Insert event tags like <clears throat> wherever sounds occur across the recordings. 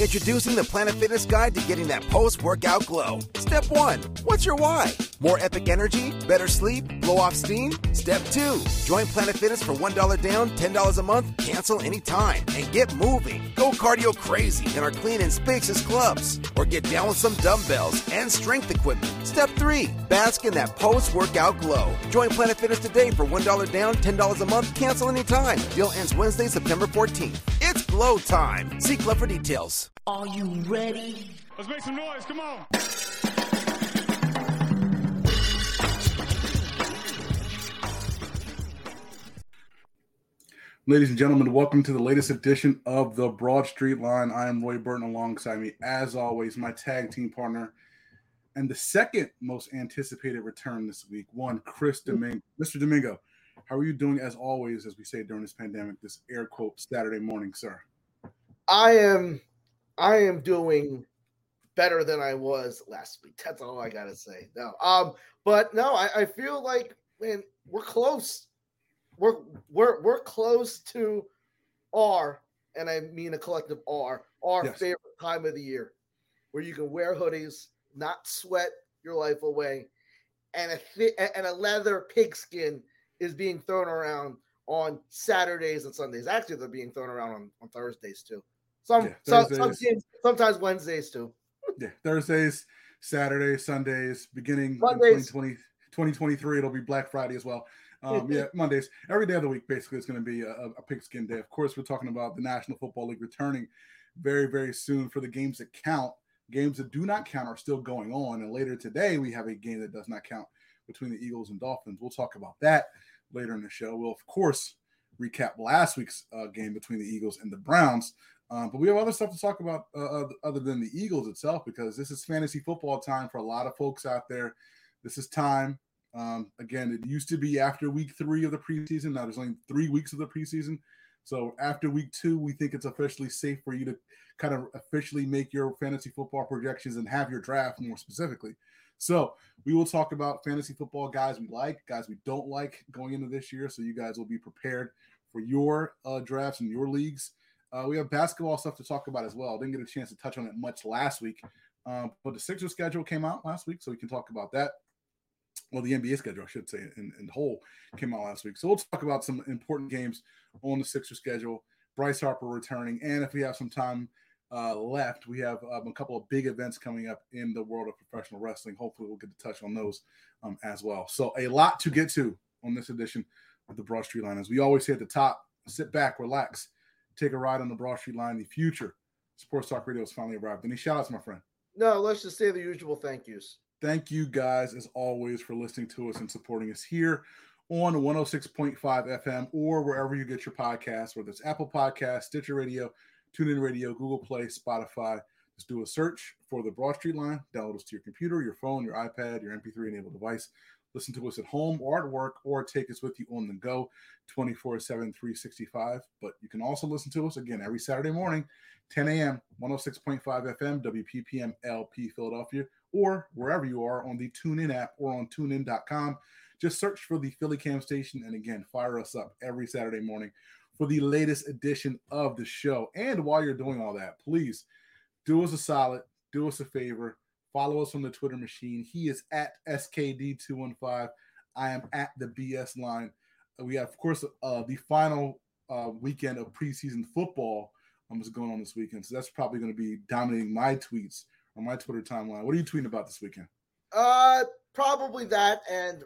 Introducing the Planet Fitness Guide to getting that post workout glow. Step one What's your why? More epic energy? Better sleep? Blow off steam? Step two Join Planet Fitness for $1 down, $10 a month, cancel anytime, and get moving. Go cardio crazy in our clean and spacious clubs. Or get down with some dumbbells and strength equipment. Step three Bask in that post workout glow. Join Planet Fitness today for $1 down, $10 a month, cancel anytime. Deal ends Wednesday, September 14th. It's glow time. See club for details. Are you ready? Let's make some noise. Come on. Ladies and gentlemen, welcome to the latest edition of the Broad Street Line. I am Roy Burton alongside me, as always, my tag team partner and the second most anticipated return this week, one Chris Domingo. Mr. Domingo, how are you doing as always, as we say during this pandemic, this air quote Saturday morning, sir? I am I am doing better than I was last week. That's all I gotta say. No, um, but no, I, I feel like man, we're close. We're we're we're close to our, and I mean a collective R, our Yes. favorite time of the year, where you can wear hoodies, not sweat your life away, and a thi- and a leather pigskin is being thrown around on Saturdays and Sundays. Actually, they're being thrown around on, on Thursdays too. Some, Yeah, some, some sometimes Wednesdays too. <laughs> Yeah, Thursdays, Saturdays, Sundays, beginning Mondays. in 2020, 2023, it'll be Black Friday as well. Um, <laughs> yeah, Mondays, every day of the week, basically, it's going to be a, a pigskin day. Of course, we're talking about the National Football League returning very, very soon for the games that count. Games that do not count are still going on. And later today, we have a game that does not count between the Eagles and Dolphins. We'll talk about that later in the show. We'll, of course, recap last week's uh, game between the Eagles and the Browns. Um, but we have other stuff to talk about uh, other than the Eagles itself because this is fantasy football time for a lot of folks out there. This is time. Um, again, it used to be after week three of the preseason. Now there's only three weeks of the preseason. So after week two, we think it's officially safe for you to kind of officially make your fantasy football projections and have your draft more specifically. So we will talk about fantasy football guys we like, guys we don't like going into this year. So you guys will be prepared for your uh, drafts and your leagues. Uh, we have basketball stuff to talk about as well. Didn't get a chance to touch on it much last week, um, but the Sixers schedule came out last week, so we can talk about that. Well, the NBA schedule, I should say, in, in whole came out last week. So we'll talk about some important games on the Sixers schedule. Bryce Harper returning, and if we have some time uh, left, we have um, a couple of big events coming up in the world of professional wrestling. Hopefully, we'll get to touch on those um, as well. So a lot to get to on this edition of the Broad Street Line. As we always say at the top, sit back, relax, take a ride on the Broad Street Line. The future Sports Talk Radio has finally arrived. Any shout outs, my friend? No, let's just say the usual thank yous. Thank you guys, as always, for listening to us and supporting us here on 106.5 FM or wherever you get your podcasts, whether it's Apple Podcasts, Stitcher Radio, TuneIn Radio, Google Play, Spotify. Just do a search for the Broad Street Line, download us to your computer, your phone, your iPad, your MP3 enabled device. Listen to us at home or at work, or take us with you on the go 24 7, 365. But you can also listen to us again every Saturday morning, 10 a.m., 106.5 FM, WPPM LP Philadelphia, or wherever you are on the TuneIn app or on tunein.com. Just search for the Philly Cam station and again, fire us up every Saturday morning for the latest edition of the show. And while you're doing all that, please do us a solid, do us a favor, follow us on the Twitter machine. He is at SKD215. I am at the BS line. We have, of course, uh, the final uh, weekend of preseason football um, is going on this weekend. So that's probably going to be dominating my tweets on my Twitter timeline. What are you tweeting about this weekend? Uh, probably that, and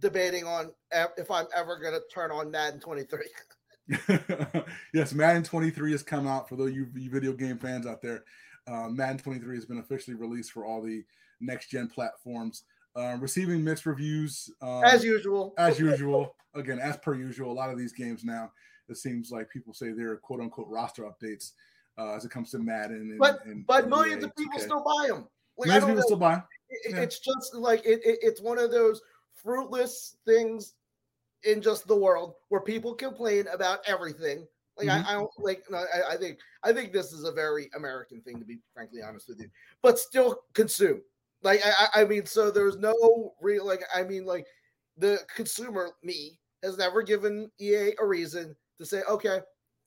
debating on if I'm ever gonna turn on Madden 23. <laughs> <laughs> yes, Madden 23 has come out for those you, you video game fans out there. Uh, Madden 23 has been officially released for all the next gen platforms, uh, receiving mixed reviews um, As usual. As usual, again, as per usual, a lot of these games now, it seems like people say they're quote unquote roster updates uh, as it comes to Madden. And, But and but millions of people 2K. still buy them. Like, millions of people know. still buy. 'em. It- yeah. It's just like it, it- It's one of those fruitless things in just the world where people complain about everything. Like Mhm. I, I don't like. no, I, I think I think this is a very American thing to be frankly honest with you, but still consume. Like I, I- I mean, so there's no real like. I mean, like the consumer me has never given EA a reason to say, okay,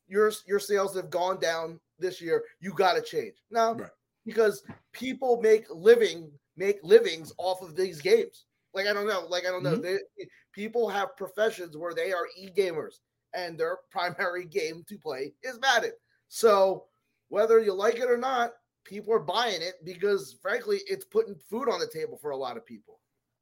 your your sales have gone down this year, you got to change. now Right. because people make living make livings off of these games. Like I don't know, like I don't know. Mhm. They, people have professions where they are e-gamers and their <laughs> primary game to play is Madden. So whether you like it or not, people are buying it because frankly, it's putting food on the table for a lot of people.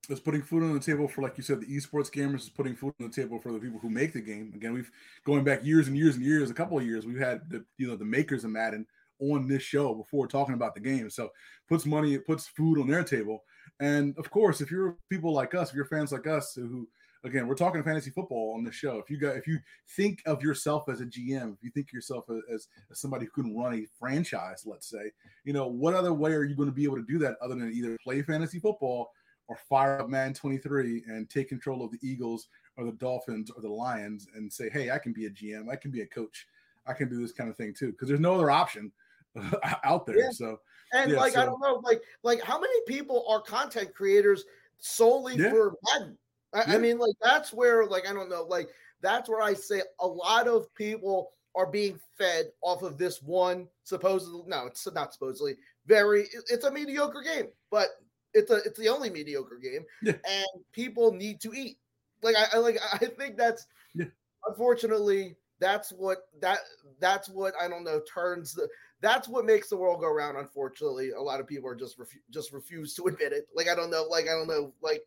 It's putting food on the table for, like you said, the esports gamers. It's putting food on the table for the people who make the game. Again, we've going back years and years and years, a couple of years. We've had the you know the makers of Madden on this show before talking about the game. So puts money, it puts food on their table. And of course, if you're people like us, if you're fans like us who again, we're talking fantasy football on the show. If you got if you think of yourself as a GM, if you think of yourself as, as somebody who can run a franchise, let's say, you know, what other way are you going to be able to do that other than either play fantasy football or fire up Man 23 and take control of the Eagles or the Dolphins or the Lions and say, hey, I can be a GM, I can be a coach, I can do this kind of thing too. Because there's no other option <laughs> out there. Yeah. So And Yeah, like I don't know, like like how many people are content creators solely Yeah. for Madden? I, I mean, like that's where like I don't know, like that's where I say a lot of people are being fed off of this one supposedly no, it's not supposedly very it's a mediocre game, but it's a it's the only mediocre game, Yeah. and people need to eat. Like I, I like <laughs> I think that's Yeah. unfortunately that's what that that's what I don't know turns the that's what makes the world go round. Unfortunately, a lot of people are just refu- just refuse to <laughs> admit it. Like I don't know, like I don't know, like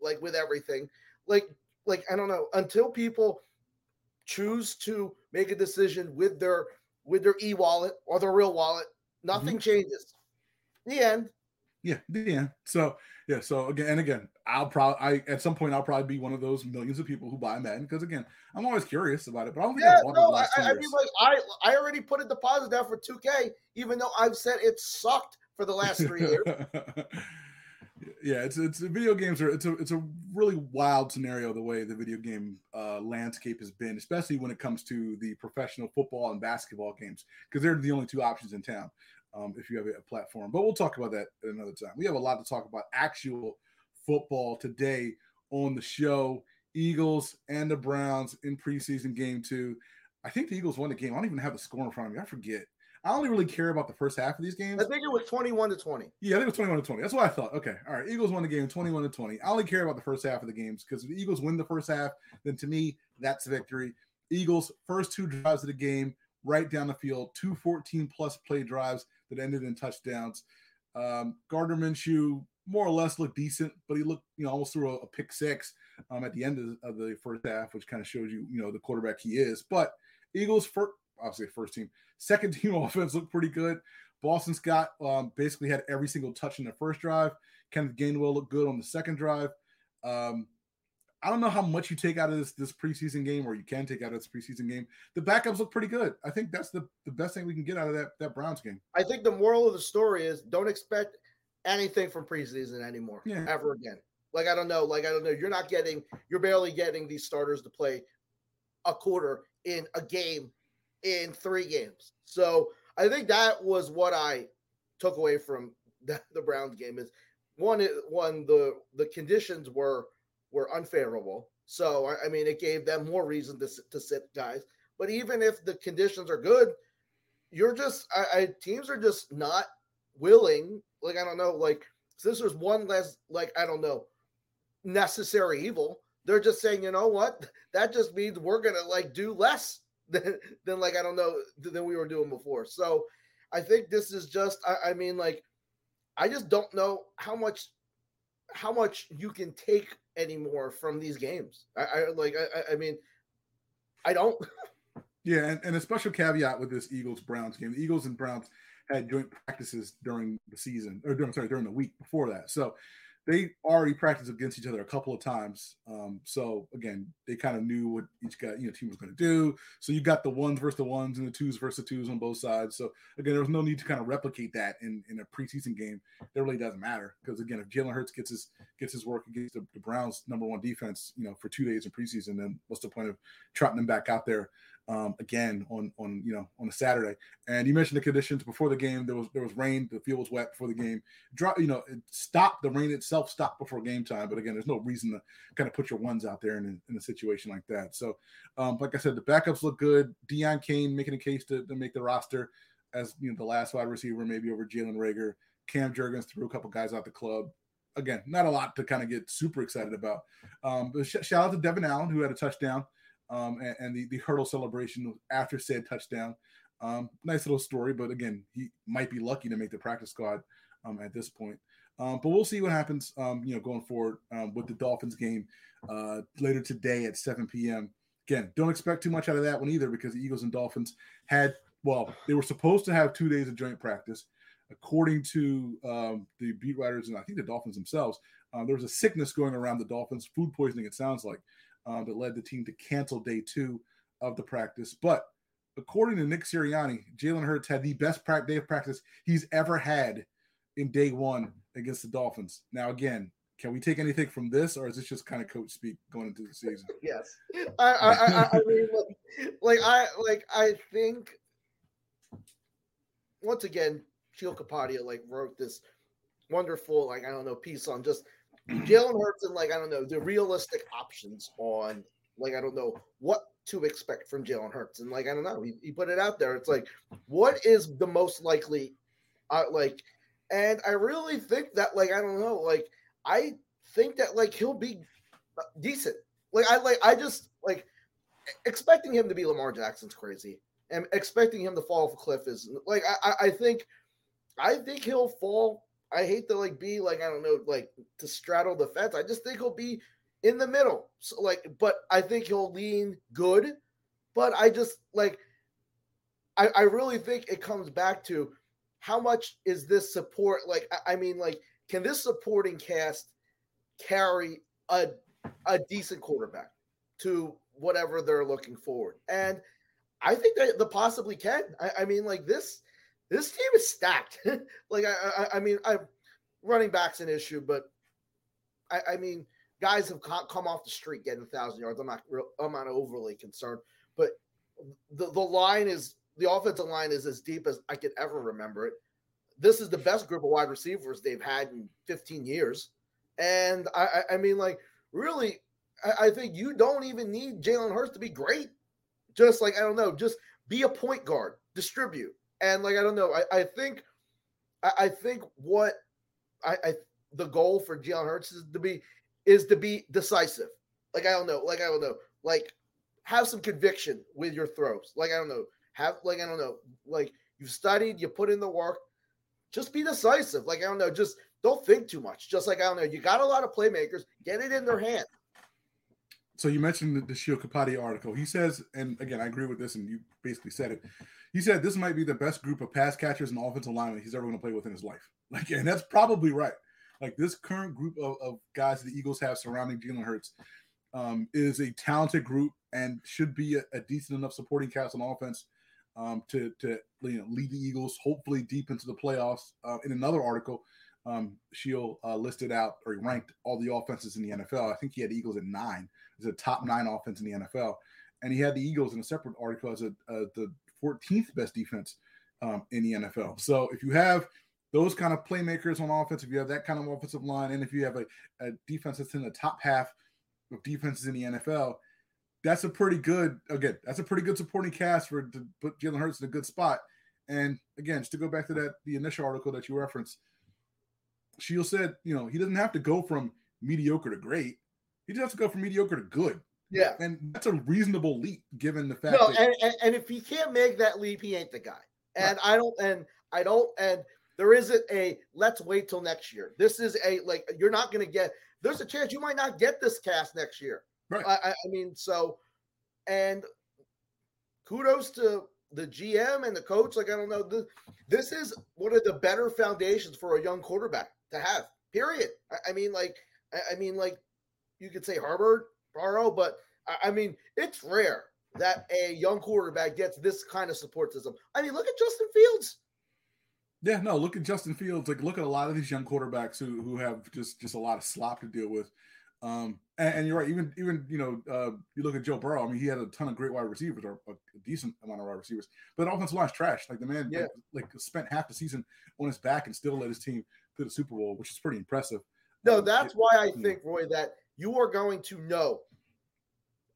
like with everything, like like I don't know until people choose to make a decision with their with their e wallet or their real wallet, mm-hmm. nothing changes. The end. Yeah, the end. So yeah, so again and again, I'll probably I at some point I'll probably be one of those millions of people who buy Madden because again, I'm always curious about it, but I don't think Yeah, I've no, I, I I mean, like I I already put a deposit down for 2K, even though I've said it sucked for the last three years. <laughs> yeah, it's it's video games are it's a it's a really wild scenario the way the video game uh, landscape has been, especially when it comes to the professional football and basketball games, because they're the only two options in town. Um, if you have a platform, but we'll talk about that at another time. We have a lot to talk about actual football today on the show. Eagles and the Browns in preseason game two. I think the Eagles won the game. I don't even have the score in front of me. I forget. I only really care about the first half of these games. I think it was 21 to 20. Yeah, I think it was 21 to 20. That's what I thought. Okay. All right. Eagles won the game 21 to 20. I only care about the first half of the games because if the Eagles win the first half, then to me, that's victory. Eagles, first two drives of the game, right down the field, two 14 plus play drives that ended in touchdowns. Um, Gardner Minshew more or less looked decent, but he looked, you know, almost threw a, a pick six um, at the end of, of the first half, which kind of shows you, you know, the quarterback he is. But Eagles, first, obviously, first team, second <laughs> team offense looked pretty good. Boston Scott um, basically had every single touch in the first drive. Kenneth Gainwell looked good on the second drive. Um, I don't know how much you take out of this this preseason game, or you can take out of this preseason game. The backups look pretty good. I think that's the, the best thing we can get out of that that Browns game. I think the moral of the story is don't expect anything from preseason anymore, Yeah. ever again. Like I don't know, like I don't know. You're not getting, you're barely getting these starters to play a quarter in a game in three games. So I think that was what I took away from <laughs> the, the Browns game is one, one the the conditions were were unfavorable. So I, I mean, it gave them more reason to to sit guys. But even if the conditions are good, you're just I, I teams are just not willing. Like I don't know, like since there's one less, like I don't know, necessary evil. They're just saying, you know what? <laughs> That just means we're gonna like do less <laughs> than than like I don't know than we were doing before. So I think this is just I, I mean like I just don't know how much how much you can take anymore from these games. I, I like I, I- mean I don't <laughs> Yeah, and, and a special caveat with this Eagles Browns game. The Eagles and Browns had joint practices during the season, or during sorry, during the week before that. So they already practiced against each other a couple of times. Um, so again, they kind of knew what each guy, you know, team was going to do. So you got the ones versus the ones and the twos versus the twos on both sides. So again, there was no need to kind of replicate that in, in a preseason game. That really doesn't matter because again, if Jalen Hurts gets his gets his work against the, the Browns' number one defense, you know, for two days in preseason, then what's the point of trotting them back out there um, again on on you know on a Saturday. And you mentioned the conditions before the game. There was there was rain. The field was wet before the game. Drop, you know, it stopped. The rain itself stopped before game time. But again, there's no reason to kind of put your ones out there in, a- in a situation like that. So, um, like I said, the backups look good. Deon Cain making a case to, to make the roster. as you know the last wide receiver, maybe over Jalen Reagor. Cam Jurgens threw a couple guys out the club. Again, not a lot to kind of get super excited about. Um, but sh- shout out to Devon Allen who had a touchdown um, and, and the, the hurdle celebration after said touchdown. Um, nice little story, but again, he might be lucky to make the practice squad um, at this point. Um, but we'll see what happens, um, you know, going forward um, with the Dolphins game uh, later today at 7 p.m. Again, don't expect too much out of that one either because the Eagles and Dolphins had, well, they were supposed to have two days of joint practice. According to the beat writers and I think the Dolphins themselves, uh, there was a sickness going around the Dolphins, food poisoning, it sounds like, uh, that led the team to cancel day two of the practice. But according to Nick Sirianni, Jalen Hurts had the best day of practice he's ever had in day one against the Dolphins. Now, again, can we take anything from this, or is this just kind of coach speak going into the season? <laughs> yes, I, I, I, I mean, like, like, I, like, I think once again, Sheil Kapadia like wrote this wonderful, like, I don't know, piece on just Jalen Hurts and like I don't know the realistic options on like I don't know what to expect from Jalen Hurts and like I don't know he, he put it out there. It's like what is the most likely, uh, like, and I really think that like I don't know like I think that like he'll be uh, decent. Like I like I just like expecting him to be Lamar Jackson's crazy, and expecting him to fall off a cliff is like I I think I think he'll fall I hate to like be like I don't know like to straddle the fence. I just think he'll be in the middle. So like, but I think he'll lean good. But I just like I, I really think it comes back to how much is this support like I, I mean like can this supporting cast carry a a decent quarterback to whatever they're looking forward? And I think that the possibly can. I, I mean like this this team is stacked. <laughs> like I, I, I mean, I running back's an issue, but I, I mean, guys have come off the street getting a thousand yards. I'm not, real, I'm not overly concerned, but the the line is the offensive line is as deep as I could ever remember it. This is the best group of wide receivers they've had in 15 years, and I, I mean, like, really, I, I think you don't even need Jalen Hurts to be great. Just like I don't know, just be a point guard, distribute and like I don't know, I, I think I, I think what I, I the goal for Jalen Hurts is to be is to be decisive. Like I don't know, like I don't know, like have some conviction with your throws. Like I don't know, have like I don't know, like you've studied, you put in the work. Just be decisive. Like I don't know, just don't think too much. Just like I don't know, you got a lot of playmakers. Get it in their hand. So you mentioned the, the Sheil Kapadia article. He says, and again, I agree with this, and you basically said it. He said this might be the best group of pass catchers and offensive linemen he's ever going to play with in his life. <laughs> Like, and that's probably right. Like this current group of, of guys the Eagles have surrounding Jalen Hurts um, is a talented group and should be a, a decent enough supporting cast on offense um, to to you know lead the Eagles hopefully deep into the playoffs. Uh, in another article, um, uh, listed out or he ranked all the offenses in the NFL. I think he had Eagles at nine. It's a top nine offense in the NFL, and he had the Eagles in a separate article as a, uh, the 14th best defense um, in the NFL. So if you have those kind of playmakers on offense, if you have that kind of offensive line, and if you have a, a defense that's in the top half of defenses in the NFL, that's a pretty good again. That's a pretty good supporting cast for to put Jalen Hurts in a good spot. And again, just to go back to that the initial article that you referenced, Sheil said, you know, he doesn't have to go from mediocre to great. He just has to go from mediocre to good. Yeah. And that's a reasonable leap given the fact no, that and, and, and if he can't make that leap, he ain't the guy. And right. I don't and I don't and there isn't a let's wait till next year. This is a like you're not gonna get there's a chance you might not get this cast next year. Right. I, I mean, so and kudos to the GM and the coach. Like, I don't know. This, this is one of the better foundations for a young quarterback to have, period. I, I mean, like, I, I, mean, like, you could say Herbert, Burrow, but I, mean, it's rare that a young quarterback gets this kind of support system. I mean, look at Justin Fields. Yeah, no, look at Justin Fields. Like, look at a lot of these young quarterbacks who who have just just a lot of slop to deal with. Um, and, and you're right. Even even you know, uh, you look at Joe Burrow. I mean, he had a ton of great wide receivers, or a, a decent amount of wide receivers. But offensive line's trash. Like the man, yeah. like, like, spent half the season on his back and still led his team to the Super Bowl, which is pretty impressive. No, um, that's why I think, Roy, that you are going to know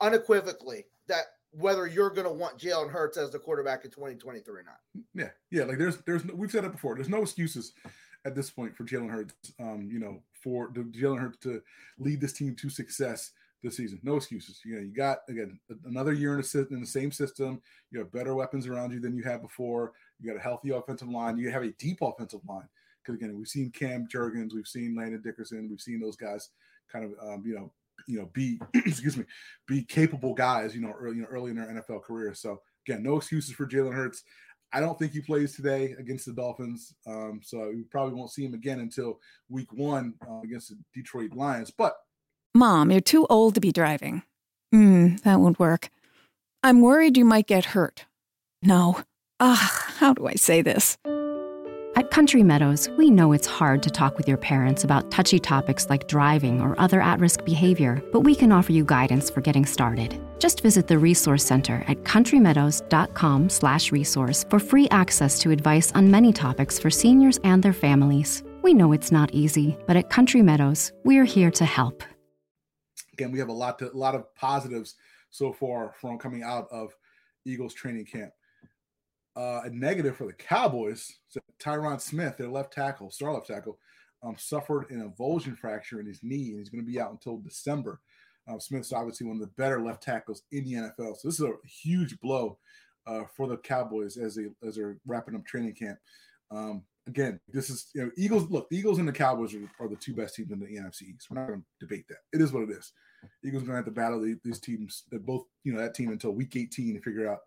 unequivocally that whether you're going to want Jalen Hurts as the quarterback in 2023 or not. Yeah, yeah. Like there's there's no, we've said it before. There's no excuses at this point for Jalen Hurts. Um, you know, for the Jalen Hurts to lead this team to success this season. No excuses. You know, you got again another year in, a, in the same system. You have better weapons around you than you had before. You got a healthy offensive line. You have a deep offensive line because again, we've seen Cam Jurgens, we've seen Landon Dickerson, we've seen those guys kind of um, you know you know be <clears throat> excuse me be capable guys you know early you know early in their NFL career. So again, no excuses for Jalen Hurts. I don't think he plays today against the Dolphins, um, so we probably won't see him again until Week One uh, against the Detroit Lions. But Mom, you're too old to be driving. Hmm, that won't work. I'm worried you might get hurt. No. Ah, how do I say this? At Country Meadows, we know it's hard to talk with your parents about touchy topics like driving or other at risk behavior, but we can offer you guidance for getting started. Just visit the Resource Center at countrymeadows.com/slash resource for free access to advice on many topics for seniors and their families. We know it's not easy, but at Country Meadows, we're here to help. Again, we have a lot to, a lot of positives so far from coming out of Eagles training camp. Uh, a negative for the Cowboys. So Tyron Smith, their left tackle, star left tackle, um, suffered an avulsion fracture in his knee, and he's going to be out until December. Um, Smith's obviously one of the better left tackles in the NFL, so this is a huge blow uh, for the Cowboys as they as they're wrapping up training camp. Um, again, this is you know Eagles. Look, the Eagles and the Cowboys are, are the two best teams in the NFC East. We're not going to debate that. It is what it is. Eagles going to have to battle these teams, both you know that team until Week 18 to figure out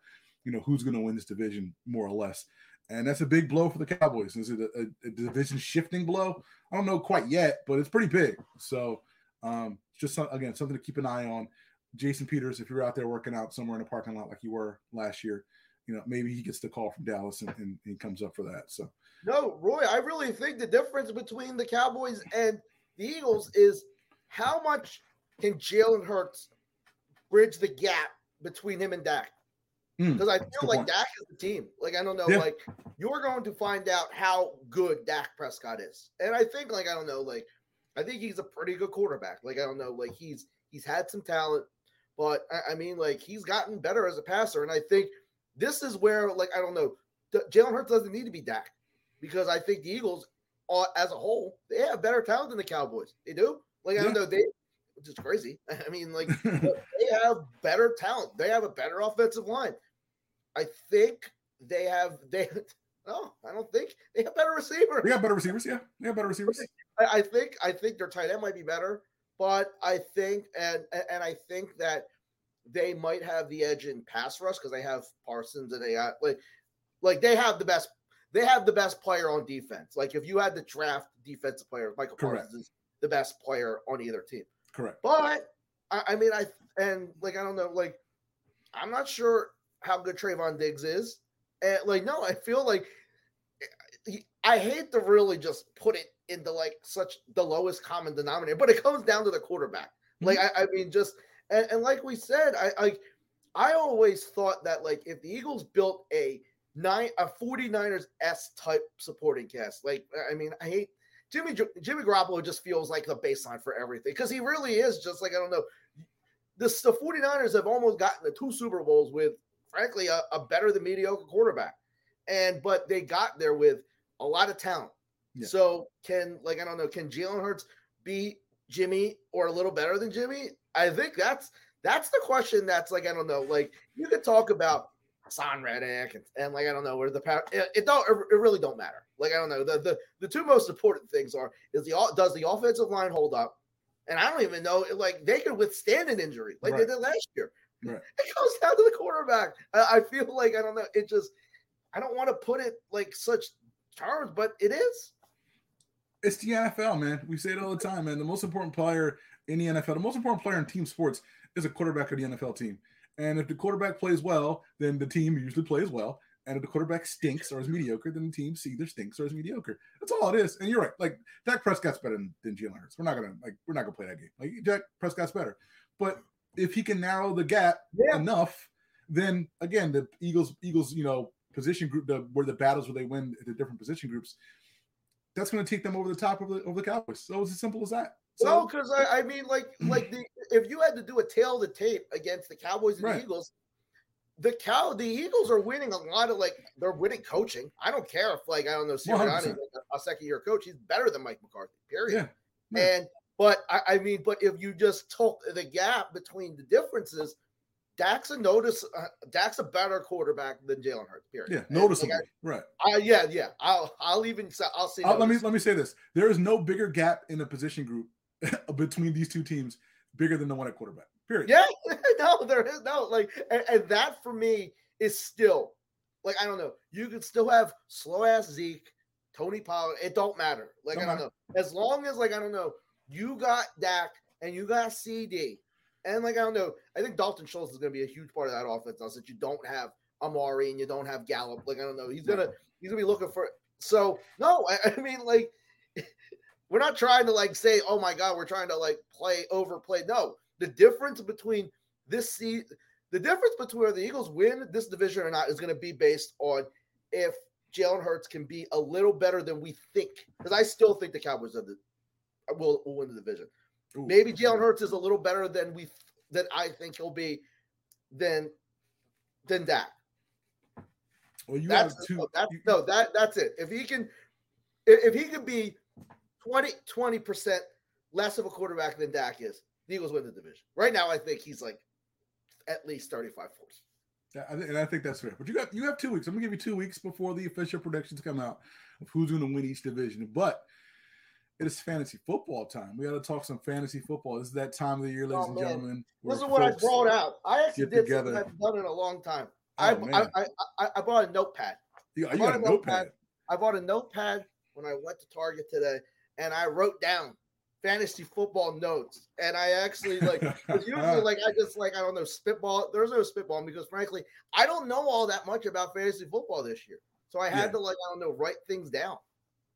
you know who's going to win this division more or less. And that's a big blow for the Cowboys. Is it a, a, division shifting blow? I don't know quite yet, but it's pretty big. So um, just some, again something to keep an eye on. Jason Peters, if you're out there working out somewhere in a parking lot like you were last year, you know maybe he gets the call from Dallas and, and he comes up for that. So no, Roy, I really think the difference between the Cowboys and the Eagles is how much can Jalen Hurts bridge the gap between him and Dak? Because mm, I feel like point. Dak is the team. Like I don't know, yeah. like you're going to find out how good Dak Prescott is, and I think like I don't know, like I think he's a pretty good quarterback. Like I don't know, like he's he's had some talent, but I, I mean like he's gotten better as a passer, and I think this is where like I don't know, Jalen Hurts doesn't need to be Dak because I think the Eagles, uh, as a whole, they have better talent than the Cowboys. They do. Like I don't know, they which is crazy. <laughs> I mean, like <laughs> they have better talent. They have a better offensive line. I think they have they. <laughs> No, I don't think they have better receivers. They have better receivers. Yeah, they have better receivers. I, I think I think their tight end might be better, but I think and and I think that they might have the edge in pass rush because they have Parsons and they got like like they have the best they have the best player on defense. Like if you had the draft defensive player, Michael Correct. Parsons is the best player on either team. Correct. But I, I mean, I and like I don't know, like I'm not sure how good Trevon Diggs is, and like no, I feel like I hate to really just put it into like such the lowest common denominator, but it comes down to the quarterback. Mm-hmm. Like I, I mean, just and, and like we said, I like I always thought that like if the Eagles built a nine a 49ers S type supporting cast, like I mean, I hate Jimmy Jimmy Garoppolo just feels like the baseline for everything because he really is just like I don't know. This the 49ers have almost gotten the two Super Bowls with frankly a, a better than mediocre quarterback. And but they got there with a lot of talent. Yeah. So can like I don't know, can Jalen Hurts be Jimmy or a little better than Jimmy? I think that's that's the question that's like I don't know. Like you could talk about Haason Reddick and, and like I don't know where the power it, it don't it really don't matter. Like I don't know the the the two most important things are is the does the offensive line hold up, and I don't even know like they could withstand an injury like right. they did last year. Right. <laughs> It goes down to the quarterback. I, I feel like I don't know. It just I don't want to put it like such terms, but it is. It's the NFL, man. We say it all the time, man. The most important player in the NFL, the most important player in team sports is a quarterback of the NFL team. And if the quarterback plays well, then the team usually plays well. And if the quarterback stinks or is mediocre, then the team either stinks or is mediocre. That's all it is. And you're right. Like Dak Prescott's better than, than Jalen Hurts. We're not gonna like we're not gonna play that game. Like Dak Prescott's better. But if he can narrow the gap yeah. enough, then again the Eagles Eagles you know position group the where the battles where they win the different position groups, that's going to take them over the top of the over the Cowboys. So it's as simple as that. So, no, because I, I, mean, like, like the if you had to do a tail of the tape against the Cowboys and right. the Eagles, the cow the Eagles are winning a lot of like they're winning coaching. I don't care if like I don't know Sirianni 100%. a second year coach. He's better than Mike McCarthy. Period. Yeah. yeah. And but I, I mean, but if you just took the gap between the differences, Dak's a notice. Uh, Dak's a better quarterback than Jalen Hurts. Period. Yeah, And, like, noticeable. right. I, I, yeah, yeah. I'll I'll even say I'll say. Uh, let me let me say this: there is no bigger gap in the position group <laughs> between these two teams bigger than the one at quarterback. Period. Yeah, <laughs> no, there is no like, and, and that for me is still like I don't know. You could still have slow ass Zeke, Tony Pollard. It don't matter. Like Don't I don't know. As long as like I don't know, you got Dak and you got CD, and like I don't know. I think Dalton Schultz is going to be a huge part of that offense now since you don't have Amari and you don't have Gallup. Like I don't know. He's gonna he's gonna be looking for. So no, I, I mean like. We're not trying to like say, oh my God, we're trying to like play overplay. No, the difference between this season, the difference between whether the Eagles win this division or not is going to be based on if Jalen Hurts can be a little better than we think. Because I still think the Cowboys are the, will, will win the division. Ooh. Maybe Jalen Hurts is a little better than we than I think he'll be than than that. Well, you That's have two. no, that's no that that's it. If he can if, if he can be 20 percent less of a quarterback than Dak is, the Eagles win the division. Right now, I think he's like at least 35 40. Yeah, and I think that's fair. But you got you have two weeks. I'm gonna give you two weeks before the official predictions come out of who's gonna win each division. But it is fantasy football time. We got to talk some fantasy football. This is that time of the year, ladies Oh, and gentlemen. This is what I brought out. I actually did together. something I've done in a long time. Oh, I, I. I, I I bought a notepad. You, you got a a notepad. notepad. I bought a notepad when I went to Target today, and I wrote down fantasy football notes. And I actually like <laughs> usually like I just like I don't know spitball. There's no spitball because frankly I don't know all that much about fantasy football this year. So I had Yeah. to like I don't know write things down.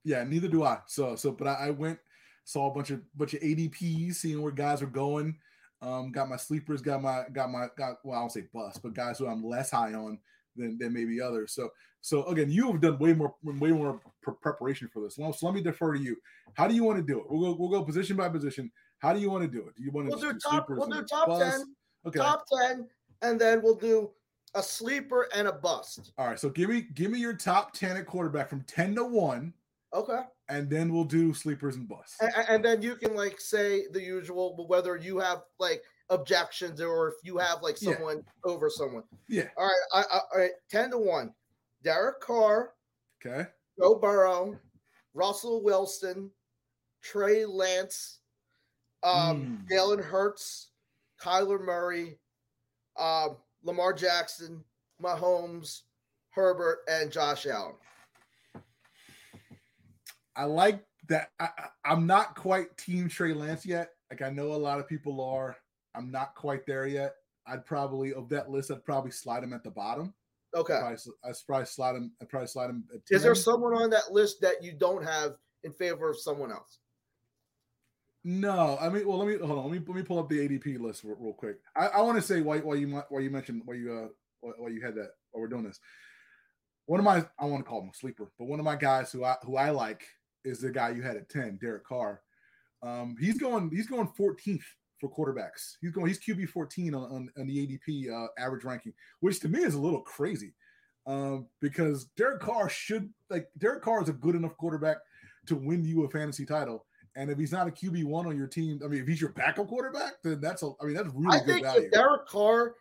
Yeah, neither do I. So so but I, I went saw a bunch of bunch of ADPs, seeing where guys were going. Um, got my sleepers, got my got my got well, I don't say bust, but guys who I'm less high on than than maybe others. So so again, you have done way more way more pre- preparation for this. So let me defer to you. How do you want to do it? We'll go we'll go position by position. How do you want to do it? Do you want to We'll do top. We'll do top bust? ten, Okay. top ten, and then we'll do a sleeper and a bust. All right. So give me give me your top ten at quarterback from ten to one, Okay. and then we'll do sleepers and busts. and, and then you can like say the usual whether you have like objections or if you have like Yeah. someone over someone Yeah. all right I, I, all right 10 to 1 derek carr Okay. joe burrow russell wilson trey lance um Mm. jalen hurts kyler murray um lamar jackson mahomes herbert and josh allen I like that. I- I'm not quite Team Trey Lance yet. Like I know a lot of people are. I'm not quite there yet. I'd probably of that list. I'd probably slide him at the bottom. okay Probably, s- I'd probably slide him. I'd probably slide him. Is there someone on that list that you don't have in favor of someone else No, I mean, well, let me hold on. Let me let me pull up the ADP list real, real quick. I, I want to say why why you why you mentioned why you uh why, why you had that while we're doing this. One of my I want to call him a sleeper, but one of my guys who I who I like is the guy you had at ten, Derek Carr. Um, he's going he's going 14th for quarterbacks. He's going he's QB 14 on, on, on the ADP uh, average ranking, which to me is a little crazy. Um, because Derek Carr should like Derek Carr is a good enough quarterback to win you a fantasy title. And if he's not a QB one on your team, I mean, if he's your backup quarterback, then that's a, I mean, that's really I good think value. if Derek Carr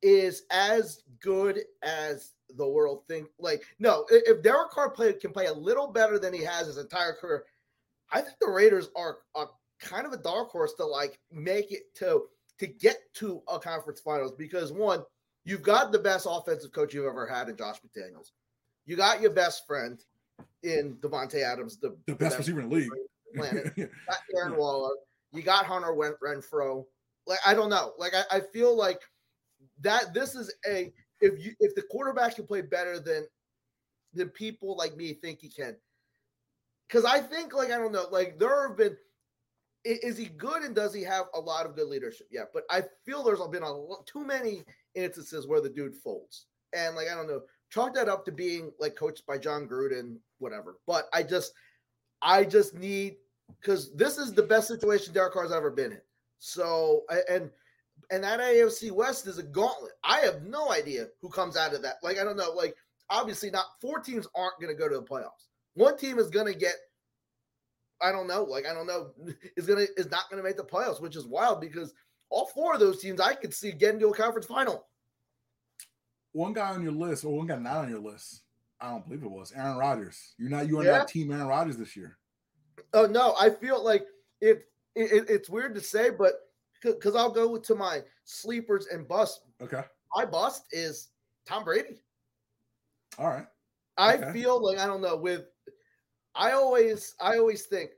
is as good as the world think, like no, if Derek Carr play can play a little better than he has his entire career, I think the Raiders are are kind of a dark horse to like make it to to get to a conference finals because one, you've got the best offensive coach you've ever had in Josh McDaniels. You got your best friend in Davante Adams, the, the best receiver in the league. planet <laughs> got Darren Waller, you got Hunter Renfrow. Like I don't know. Like I, I feel like that this is a if you if the quarterback can play better than than people like me think he can. Because I think like I don't know, like there have been is he good and does he have a lot of good leadership? Yeah, but I feel there's been a lot, too many instances where the dude folds. And like I don't know, chalk that up to being like coached by Jon Gruden, whatever. But I just I just need because this is the best situation Derek Carr's ever been in. So and And that AFC West is a gauntlet. I have no idea who comes out of that. Like, I don't know. Like, obviously, not four teams aren't going to go to the playoffs. One team is going to get, I don't know, like, I don't know, <laughs> is to, is not going to make the playoffs, which is wild because all four of those teams I could see getting to a conference final. One guy on your list, or one guy not on your list, I don't believe it was Aaron Rodgers. You're not, you are Yeah. not team Aaron Rodgers this year. Oh no, I feel like if it, it, it's weird to say, but because I'll go to my sleepers and bust. Okay. My bust is Tom Brady. All right. I Okay. feel like I don't know. With I always I always think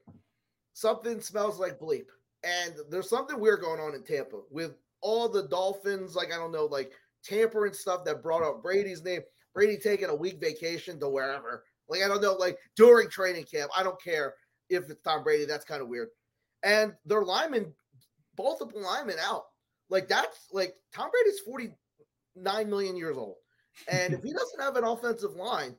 something smells like bleep, and there's something weird going on in Tampa with all the Dolphins. Like I don't know, like tampering stuff that brought up Brady's name. Brady taking a week vacation to wherever. Like I don't know, like during training camp. I don't care if it's Tom Brady. That's kind of weird. And their linemen, both of the linemen out. Like that's like Tom Brady's 49 million years old. And if he <laughs> doesn't have an offensive line,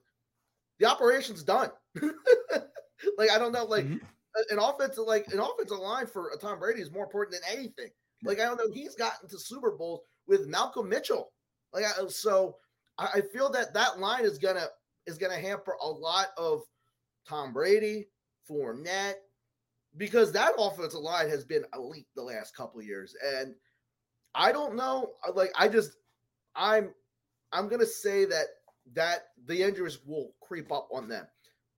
the operation's done. <laughs> like I don't know, like Mhm. an offensive like an offensive line for a Tom Brady is more important than anything. Like I don't know, he's gotten to Super Bowls with Malcolm Mitchell. Like I, so, I, I feel that that line is gonna is gonna hamper a lot of Tom Brady, Fournette, because that offensive line has been elite the last couple of years, and I don't know. Like I just, I'm, I'm gonna say that that the injuries will creep up on them.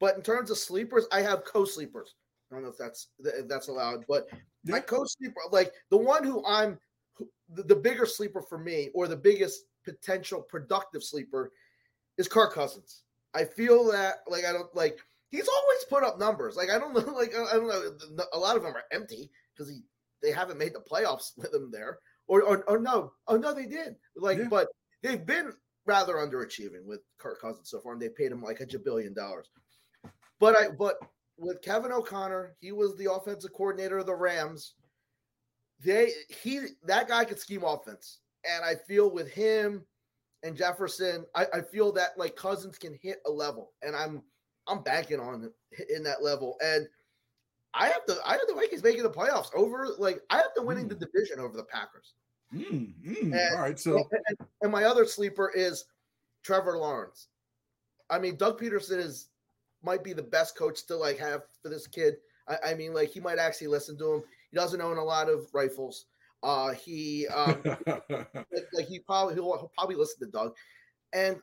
But in terms of sleepers, I have co-sleepers. I don't know if that's if that's allowed, but my co-sleeper, like the one who I'm the, the bigger sleeper for me, or the biggest potential productive sleeper, is Kirk Cousins. I feel that like I don't like he's always put up numbers. Like I don't <laughs> know, like I don't know. A lot of them are empty because he they haven't made the playoffs <laughs> with him there, or or, or no, oh no, they did. Like, Yeah. but they've been rather underachieving with Kirk Cousins so far, and they paid him like a jabillion dollars. But I but with Kevin O'Connell, he was the offensive coordinator of the Rams. They he that guy could scheme offense, and I feel with him and Jefferson, I, I feel that like Cousins can hit a level, and I'm I'm banking on in that level, and I have the I have the Vikings making the playoffs over like I have them winning the division over the Packers. Mm, mm. And- All right. So And, and my other sleeper is Trevor Lawrence. I mean, Doug Pederson is might be the best coach to like have for this kid. I, I mean, like he might actually listen to him. He doesn't own a lot of rifles. Uh, he um, <laughs> like, like he probably he'll, he'll probably listen to Doug, and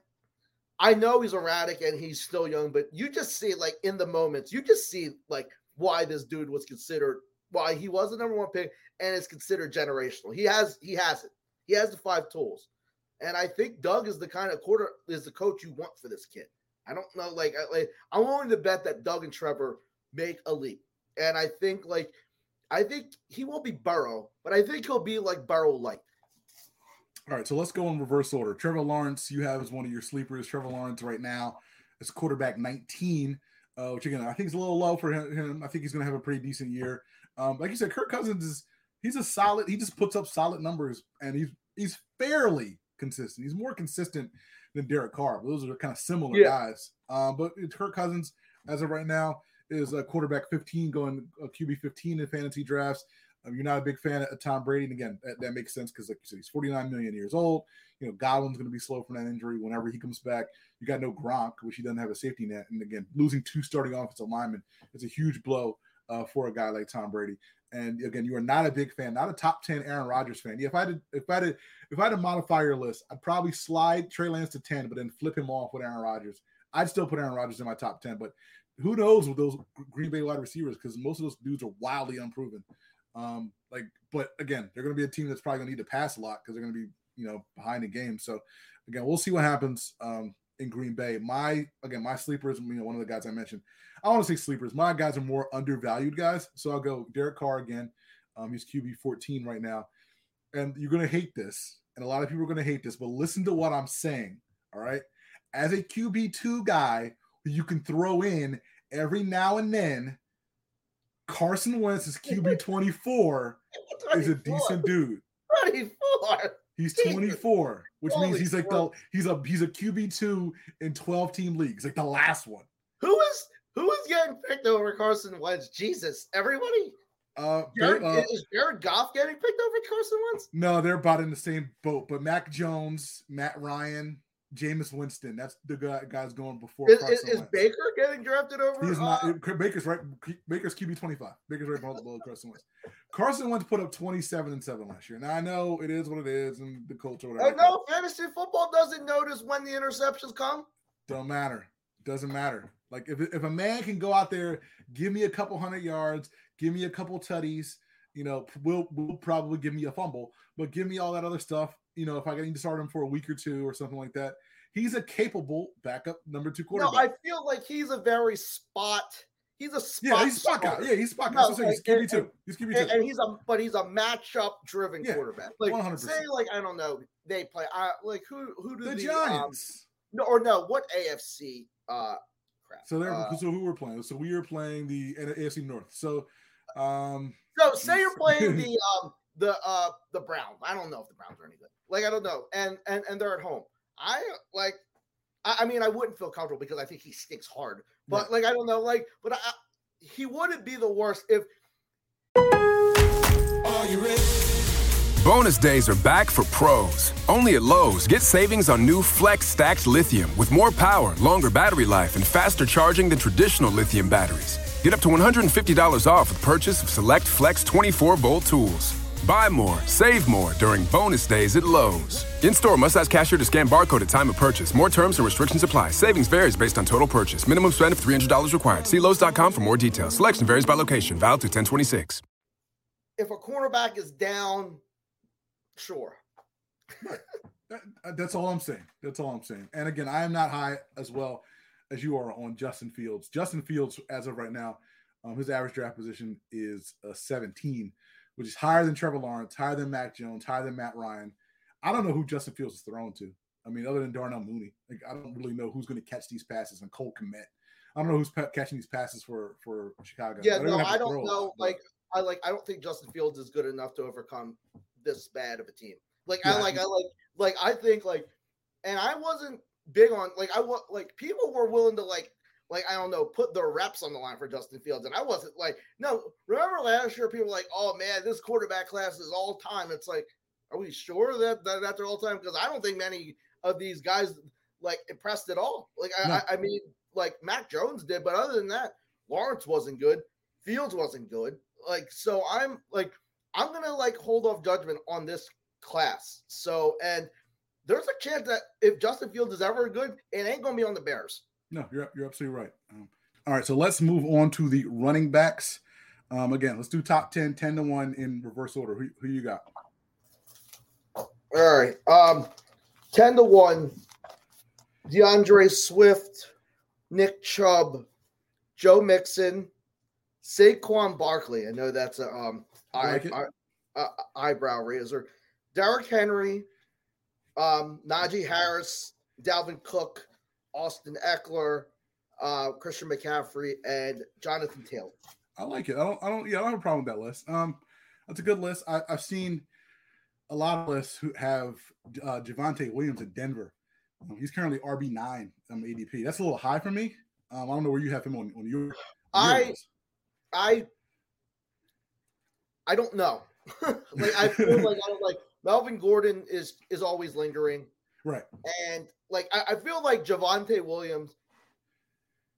I know he's erratic and he's still young, but you just see like in the moments, you just see like why this dude was considered why he was the number one pick and is considered generational. He has he has it. He has the five tools, and I think Doug is the kind of quarter is the coach you want for this kid. I don't know, like, I, like I'm willing to bet that Doug and Trevor make a leap, and I think like I think he won't be Burrow, but I think he'll be like Burrow like. All right, so let's go in reverse order. Trevor Lawrence, you have as one of your sleepers. Trevor Lawrence right now is quarterback 19, uh, which again I think is a little low for him. him. I think he's going to have a pretty decent year. Um, like you said, Kirk Cousins is he's a solid. He just puts up solid numbers, and he's he's fairly consistent. He's more consistent than Derek Carr. Those are kind of similar Yeah. guys. Um, but it's Kirk Cousins as of right now is a quarterback 15 going a QB 15 in fantasy drafts. Um, you're not a big fan of Tom Brady, and again, that, that makes sense because, like you said, he's 49 million years old. You know, Godwin's going to be slow from that injury. Whenever he comes back, you got no Gronk, which he doesn't have a safety net. And again, losing two starting offensive linemen is a huge blow uh, for a guy like Tom Brady. And again, you are not a big fan, not a top 10 Aaron Rodgers fan. If I had, if I had, if I had to modify your list, I'd probably slide Trey Lance to 10, but then flip him off with Aaron Rodgers. I'd still put Aaron Rodgers in my top 10, but who knows with those Green Bay wide receivers because most of those dudes are wildly unproven. Um, like, but again, they're going to be a team that's probably going to need to pass a lot because they're going to be, you know, behind the game. So again, we'll see what happens um, in Green Bay. My again, my sleepers, you know, one of the guys I mentioned. I want to say sleepers. My guys are more undervalued guys, so I'll go Derek Carr again. Um, he's QB 14 right now, and you're going to hate this, and a lot of people are going to hate this, but listen to what I'm saying. All right, as a QB two guy, who you can throw in every now and then. Carson Wentz is QB <laughs> 24 is a decent dude. 24. He's 24, which means he's like the he's a he's a QB two in 12 team leagues, like the last one. Who is who is getting picked over Carson Wentz? Jesus, everybody. Uh, Jared, uh, is Jared Goff getting picked over Carson Wentz? no, they're about in the same boat. But Mac Jones, Matt Ryan, Jameis Winston, that's the guy, guys going before. Is, is, is Baker getting drafted over? He's not. uh, Baker's right. Baker's QB twenty five. Baker's right below Carson Wentz. Carson Wentz put up twenty seven and seven last year. Now I know it is what it is, and the culture. oh, Whatever. no, fantasy football doesn't notice when the interceptions come. Don't matter. Doesn't matter. Like if if a man can go out there, give me a couple hundred yards, give me a couple tutties, you know, will will probably give me a fumble, but give me all that other stuff. You know, if I need to start him for a week or two or something like that, he's a capable backup number two quarterback. No. I feel like he's a very spot. He's a spot. yeah, he's a spot guy. Yeah, he's a spot guy. No, That's what I'm saying. like, he's QB two. He's QB and, two. and he's a but he's a matchup driven Yeah, quarterback. Like 100%. say like I don't know they play I like who who do The the, um, Giants. no or no what AFC uh crap. so they're uh, so who we're playing. So we are playing the AFC North. So um so say you're playing <laughs> the um the uh the Browns. I don't know if the Browns are any good. Like I don't know. And and and they're at home. I like I, I mean I wouldn't feel comfortable because I think he stinks hard. But Right. like I don't know like but I, I- he wouldn't be the worst if Bonus days are back for pros. Only at Lowe's, get savings on new Flex stacked lithium with more power, longer battery life, and faster charging than traditional lithium batteries. Get up to $150 off with purchase of select Flex 24 volt tools. Buy more, save more during bonus days at Lowe's. In store, must ask cashier to scan barcode at time of purchase. More terms and restrictions apply. Savings varies based on total purchase. Minimum spend of $300 required. See Lowe's.com for more details. Selection varies by location. Valid through 1026. if a cornerback is down, sure. <laughs> That- uh, that's all I'm saying. That's all I'm saying. And again, I am not high as well as you are on Justin Fields. Justin Fields, as of right now, um, his average draft position is a 17, which is higher than Trevor Lawrence, higher than Mac Jones, higher than Matt Ryan. I don't know who Justin Fields is thrown to. I mean, other than Darnell Mooney, like I don't really know who's going to catch these passes and Cole Kmet. I don't know who's catching these passes for for Chicago. Yeah, no, I don't know. lot, but- Like, I like. I don't think Justin Fields is good enough to overcome this bad of a team. Like, Yeah, I I like. think- I like. Like, I think like, and I wasn't big on like I was like people were willing to like like I don't know put their reps on the line for Justin Fields, and I wasn't like no. Remember last year, people were like, "Oh man, this quarterback class is all time." It's like, are we sure that, that that's all time? Because I don't think many of these guys like impressed at all. Like I, No. I, I mean, like Mac Jones did, but other than that, Lawrence wasn't good. Fields wasn't good. Like so, I'm like I'm gonna like hold off judgment on this class. So and there's a chance that if Justin Fields is ever good, it ain't gonna be on the Bears. No, you're you're absolutely right. Um, all right, so let's move on to the running backs. Um, again, let's do top 10, 10 to 1 in reverse order. Who, who you got? All right. Um, ten to one. DeAndre Swift, Nick Chubb, Joe Mixon, Saquon Barkley. I know that's a um eye, like eye- uh, eyebrow raiser. Derrick Henry, um, Najee Harris, Dalvin Cook, Austin Ekeler, uh, Christian McCaffrey, and Jonathan Taylor. I like it. I don't I don't yeah, I don't have a problem with that list. Um that's a good list. I, I've seen a lot of lists who have uh Javonte Williams in Denver. Um, he's currently RB nine um ADP. That's a little high for me. Um, I don't know where you have him on, on your, I-. I I don't know. <laughs> like I feel <laughs> like I don't like Melvin Gordon is is always lingering, right. and like I, I feel like Javonte Williams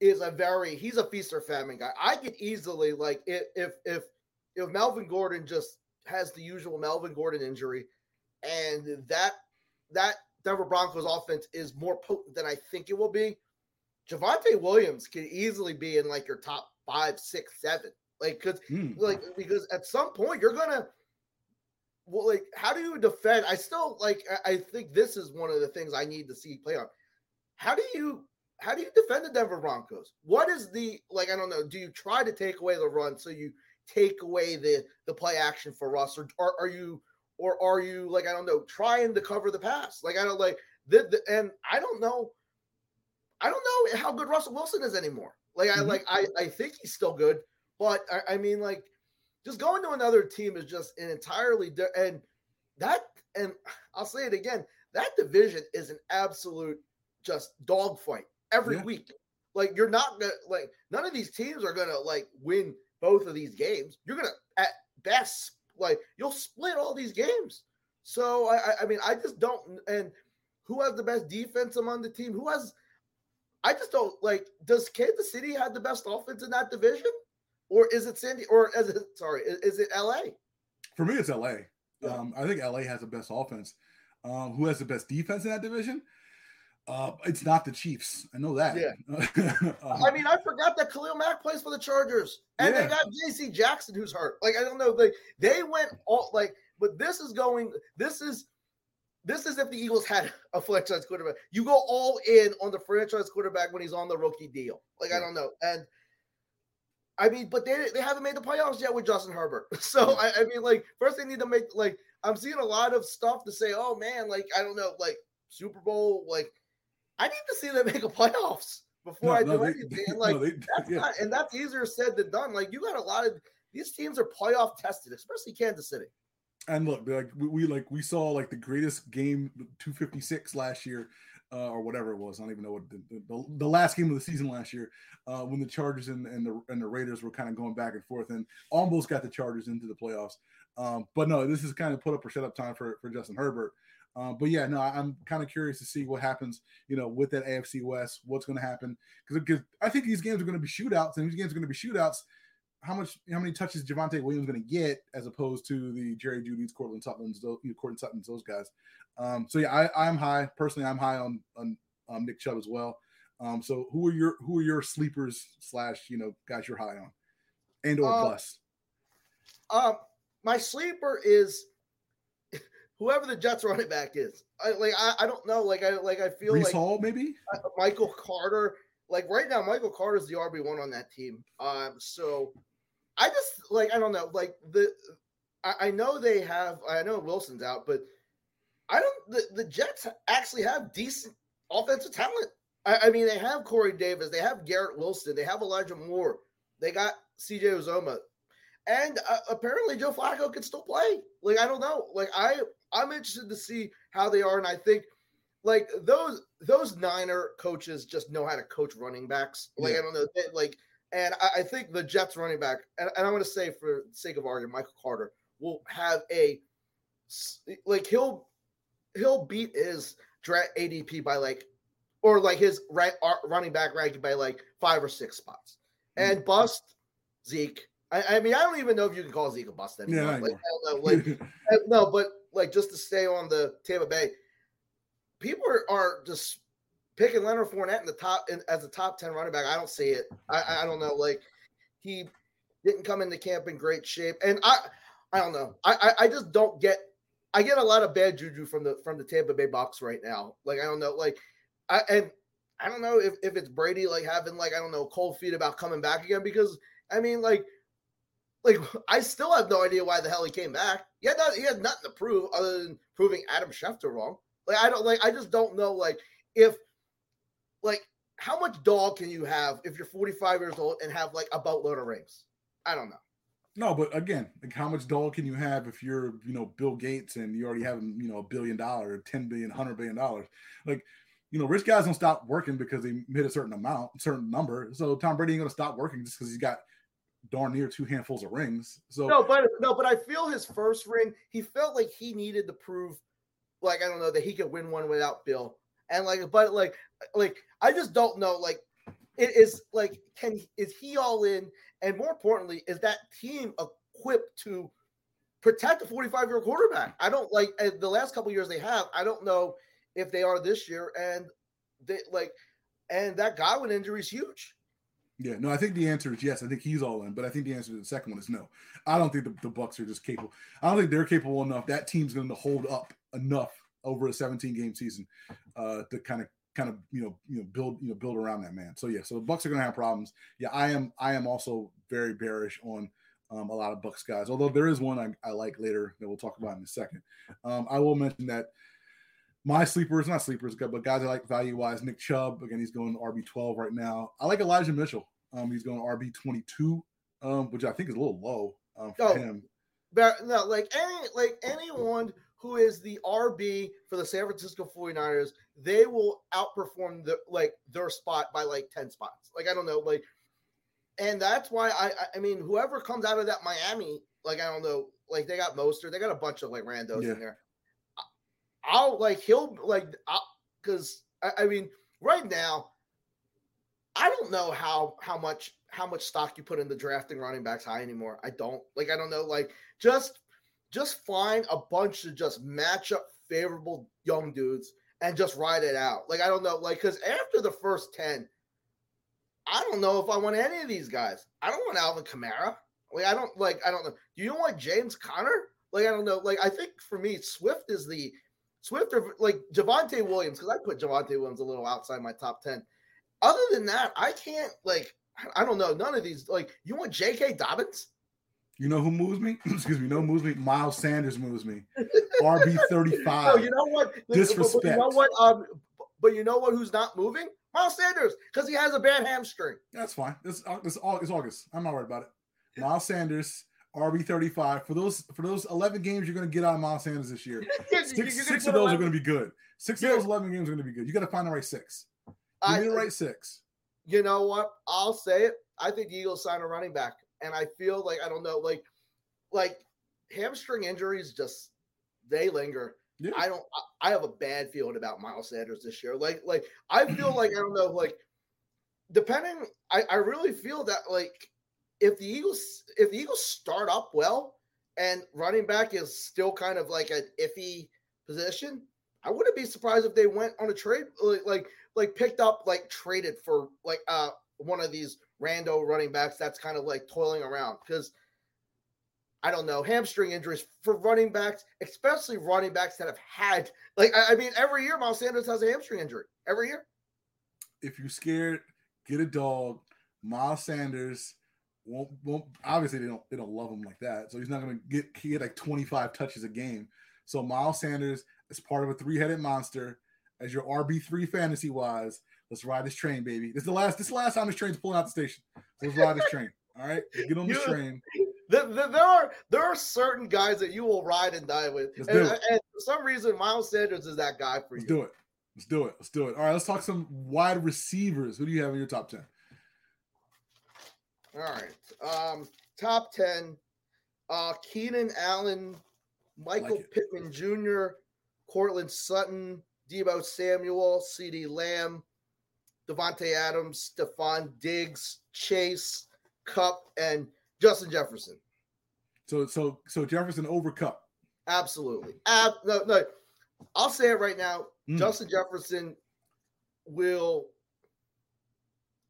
is a very he's a feast or famine guy. I could easily like if if if if Melvin Gordon just has the usual Melvin Gordon injury, and that that Denver Broncos offense is more potent than I think it will be. Javante Williams could easily be in like your top five, six, seven. Like, cause Hmm. like because at some point you're gonna well, like how do you defend? I still like I- I think this is one of the things I need to see play on. How do you how do you defend the Denver Broncos? What is the like I don't know, do you try to take away the run so you take away the the play action for Russ or, or are you or are you like I don't know trying to cover the pass? Like I don't like the, the and I don't know I don't know how good Russell Wilson is anymore. Like I Mhm. like I I think he's still good, but I, I mean like just going to another team is just an entirely di- and that and I'll say it again that division is an absolute just dogfight every Yeah. week. Like you're not gonna like none of these teams are gonna like win both of these games. You're gonna at best. Like you'll split all these games. So I, I mean, I just don't. And who has the best defense among the team? Who has? I just don't like. Does Kansas City have the best offense in that division, or is it Sandy? Or is it sorry? Is, is it L.A.? For me, it's L.A. Yeah. Um, I think LA has the best offense. Um, who has the best defense in that division? Uh, it's not the Chiefs. I know that. Yeah. um, <laughs> I mean, I forgot that Khalil Mack plays for the Chargers, and yeah. they got J.C. Jackson, who's hurt. Like I don't know. Like they went all like, but this is going. This is this is if the Eagles had a franchise quarterback. You go all in on the franchise quarterback when he's on the rookie deal. Like. I don't know, and I mean, but they they haven't made the playoffs yet with Justin Herbert. <laughs> So I, I, mean, like first they need to make like I'm seeing a lot of stuff to say, oh man, like I don't know, like Super Bowl, like I need to see them <laughs> make a playoffs before no, I do no, anything. They, <laughs> like no, they, that's yeah. not, and that's easier said than done. Like you got a lot of these teams are playoff tested, especially Kansas City. And look, like we, we like we saw like the greatest game 256 last year uh, or whatever it was. I don't even know what the, the, the last game of the season last year uh, when the Chargers and, and the and the Raiders were kind of going back and forth and almost got the Chargers into the playoffs. Um, but no, this is kind of put up or shut up time for for Justin Herbert. Um, but yeah, no, I'm kind of curious to see what happens, you know, with that AFC West. What's going to happen? Because I think these games are going to be shootouts, and these games are going to be shootouts. How much, how many touches Javonte Williams going to get as opposed to the Jerry Jeudy's, Courtland Sutton's, those, you know, Courtland Sutton's, those guys. Um, so yeah, I, I'm high personally. I'm high on on um, Nick Chubb as well. Um, so who are your who are your sleepers slash you know guys you're high on, and or uh, plus? Um, my sleeper is <laughs> whoever the Jets running back is. I like I, I don't know. Like I like I feel Breece like Hall maybe Michael Carter. Like right now, Michael Carter is the RB one on that team. Um, so I just like I don't know. Like the I, I know they have. I know Wilson's out, but I don't. The, the Jets actually have decent offensive talent. I, I, mean, they have Corey Davis, they have Garrett Wilson, they have Elijah Moore, they got CJ Uzomah, and uh, apparently Joe Flacco can still play. Like I don't know. Like I, I'm interested to see how they are, and I think like those those Niner coaches just know how to coach running backs. Like yeah. I don't know, they, like. And I, I, think the Jets running back, and, and I'm going to say for the sake of argument, Michael Carter will have a like he'll he'll beat his draft ADP by like, or like his right running back ranking by like five or six spots, and mm-hmm. bust Zeke. I, I, mean, I don't even know if you can call Zeke a bust anymore. Yeah, like, like <laughs> no, but like just to stay on the Tampa Bay, people are, are just picking Leonard Fournette in the top in, as a top ten running back. I don't see it. I, I don't know. Like he didn't come into camp in great shape, and I I don't know. I, I, I just don't get I get a lot of bad juju from the from the Tampa Bay box right now. Like I don't know, like I and I don't know if, if it's Brady like having like I don't know cold feet about coming back again because I mean like like I still have no idea why the hell he came back. He had not, he had nothing to prove other than proving Adam Schefter wrong. Like I don't like I just don't know like if like how much dog can you have if you're 45 years old and have like a boatload of rings? I don't know. No, but again, like how much doll can you have if you're, you know, Bill Gates and you already have, you know, a billion dollar, 10 billion, 100 billion dollars? Like, you know, rich guys don't stop working because they hit a certain amount, certain number. So Tom Brady ain't gonna stop working just because he's got darn near two handfuls of rings. So no, but no, but I feel his first ring, he felt like he needed to prove, like I don't know, that he could win one without Bill. And like, but like, like I just don't know. Like, it is like, can is he all in? And more importantly, is that team equipped to protect a 45 year quarterback? I don't like the last couple years they have. I don't know if they are this year. And they like, and that Godwin injury is huge. Yeah, no, I think the answer is yes. I think he's all in, but I think the answer to the second one is no. I don't think the, the Bucks are just capable. I don't think they're capable enough. That team's going to hold up enough over a 17 game season uh, to kind of kind of you know you know build you know build around that man. So yeah, so the Bucks are going to have problems. Yeah, I am I am also very bearish on um, a lot of Bucks guys. Although there is one I, I like later that we'll talk about in a second. Um, I will mention that my sleepers, not sleepers, but guys I like value wise. Nick Chubb again, he's going RB twelve right now. I like Elijah Mitchell. Um, he's going RB twenty two, um, which I think is a little low um, for oh, him. But no, like any like anyone who is the RB for the San Francisco 49ers, they will outperform the like their spot by like 10 spots. Like I don't know, like and that's why I I mean whoever comes out of that Miami like I don't know, like they got Mostert, they got a bunch of like randos Yeah. in there. I'll like he'll like because I, I mean right now, I don't know how how much how much stock you put in the drafting running backs high anymore. I don't like I don't know like just just find a bunch of just matchup favorable young dudes and just ride it out. Like I don't know like because after the first ten. I don't know if I want any of these guys. I don't want Alvin Kamara. Like I don't like I don't know. Do you want James Conner? Like I don't know. Like I think for me, Swift is the Swift or like Javonte Williams because I put Javonte Williams a little outside my top ten. Other than that, I can't like I don't know. None of these like you want J.K. Dobbins? You know who moves me? <clears throat> Excuse me. You know moves me? Miles Sanders moves me. <laughs> RB thirty five. No, you know what? But- But, Disrespect. you know what? Um, but you know what? Who's not moving? Miles Sanders because he has a bad hamstring. That's fine. This this all it's August. I'm not worried about it. Miles Sanders, RB thirty five. For those for those eleven games you're gonna get out of Miles Sanders this year. <laughs> Six, six of those are going to be good. Six Yeah. of those 11 games are going to be good. You got to find the right six. Give I, me the right six. you know what? I'll say it. I think the Eagles sign a running back, and I feel like I don't know, like, like hamstring injuries just they linger. Yeah. I don't. I- have a bad feeling about Miles Sanders this year. Like, like I feel like I don't know, like depending. I I really feel that like if the Eagles if the Eagles start up well and running back is still kind of like an iffy position, I wouldn't be surprised if they went on a trade like like like picked up like traded for like uh one of these rando running backs that's kind of like toiling around because I don't know hamstring injuries for running backs, especially running backs that have had like I, I mean every year Miles Sanders has a hamstring injury every year. If you're scared, get a dog. Miles Sanders won't won't obviously they don't they don't love him like that. So he's not going to get he get like 25 touches a game. So Miles Sanders is part of a three-headed monster as your RB3 fantasy wise. Let's ride this train, baby. This is the last this is the last time this train's pulling out the station. So let's ride this train. All right, get on this train. <laughs> There, there, there are there are certain guys that you will ride and die with, Let's and, do it. and for some reason Miles Sanders is that guy for you. Let's you. do it. Let's do it. Let's do it. All right, let's talk some wide receivers. Who do you have in your top 10? All right. Um, top 10. Uh, Keenan Allen, Michael Like. Pittman Jr., Courtland Sutton, Deebo Samuel, CeeDee Lamb, Davante Adams, Stefon Diggs, Chase, Kupp, and Justin Jefferson. So so so Jefferson over Kupp. Absolutely. Ab- no, no. I'll say it right now. Mm. Justin Jefferson will.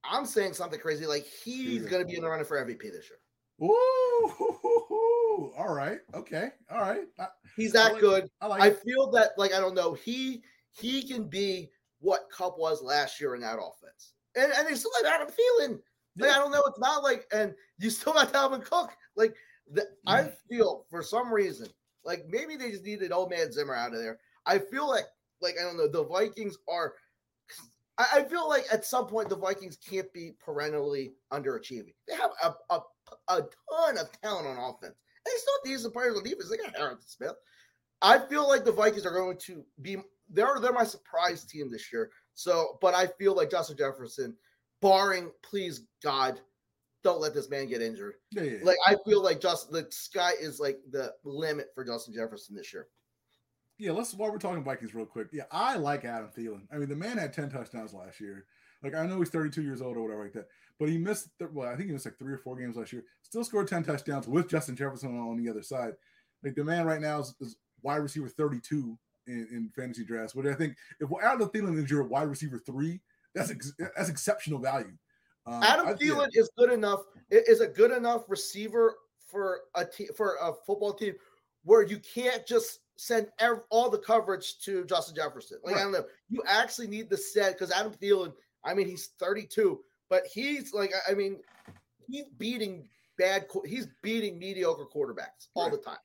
I'm saying something crazy. Like he's going to be in the running for MVP this year. Ooh, all right. Okay. All right. I, He's I that like- good. I like I feel that like I don't know he he can be what Kupp was last year in that offense, and and they still have Adam Thielen. Like Yeah. I don't know, it's not like and you still got Dalvin Cook. Like the, I Mm. feel for some reason like maybe they just needed old man Zimmer out of there. I feel like like I don't know the Vikings are. I, I feel like at some point the Vikings can't be perennially underachieving. They have a a, a ton of talent on offense. And they still have decent players on defense. They got Harrison Smith. I feel like the Vikings are going to be they're they're my surprise team this year. So, but I feel like Justin Jefferson, barring please God, don't let this man get injured. Yeah, yeah. Like I feel like just the sky is like the limit for Justin Jefferson this year. yeah, let's while we're talking Vikings real quick. Yeah, I like Adam Thielen. I mean, the man had 10 touchdowns last year. Like I know he's 32 years old or whatever like that, but he missed th- well, I think he missed like three or four games last year. Still scored 10 touchdowns with Justin Jefferson on the other side. Like the man right now is, is wide receiver 32 in, in fantasy drafts. But I think if Adam Thielen is your wide receiver three, that's ex- that's exceptional value. Um, Adam I- yeah. Thielen is good enough. Is a good enough receiver for a team for a football team where you can't just send ev- all the coverage to Justin Jefferson. Like I don't know, you actually need the set because Adam Thielen. I mean, he's 32, but he's like, I- mean, he's beating bad. He's beating mediocre quarterbacks all Right. the time.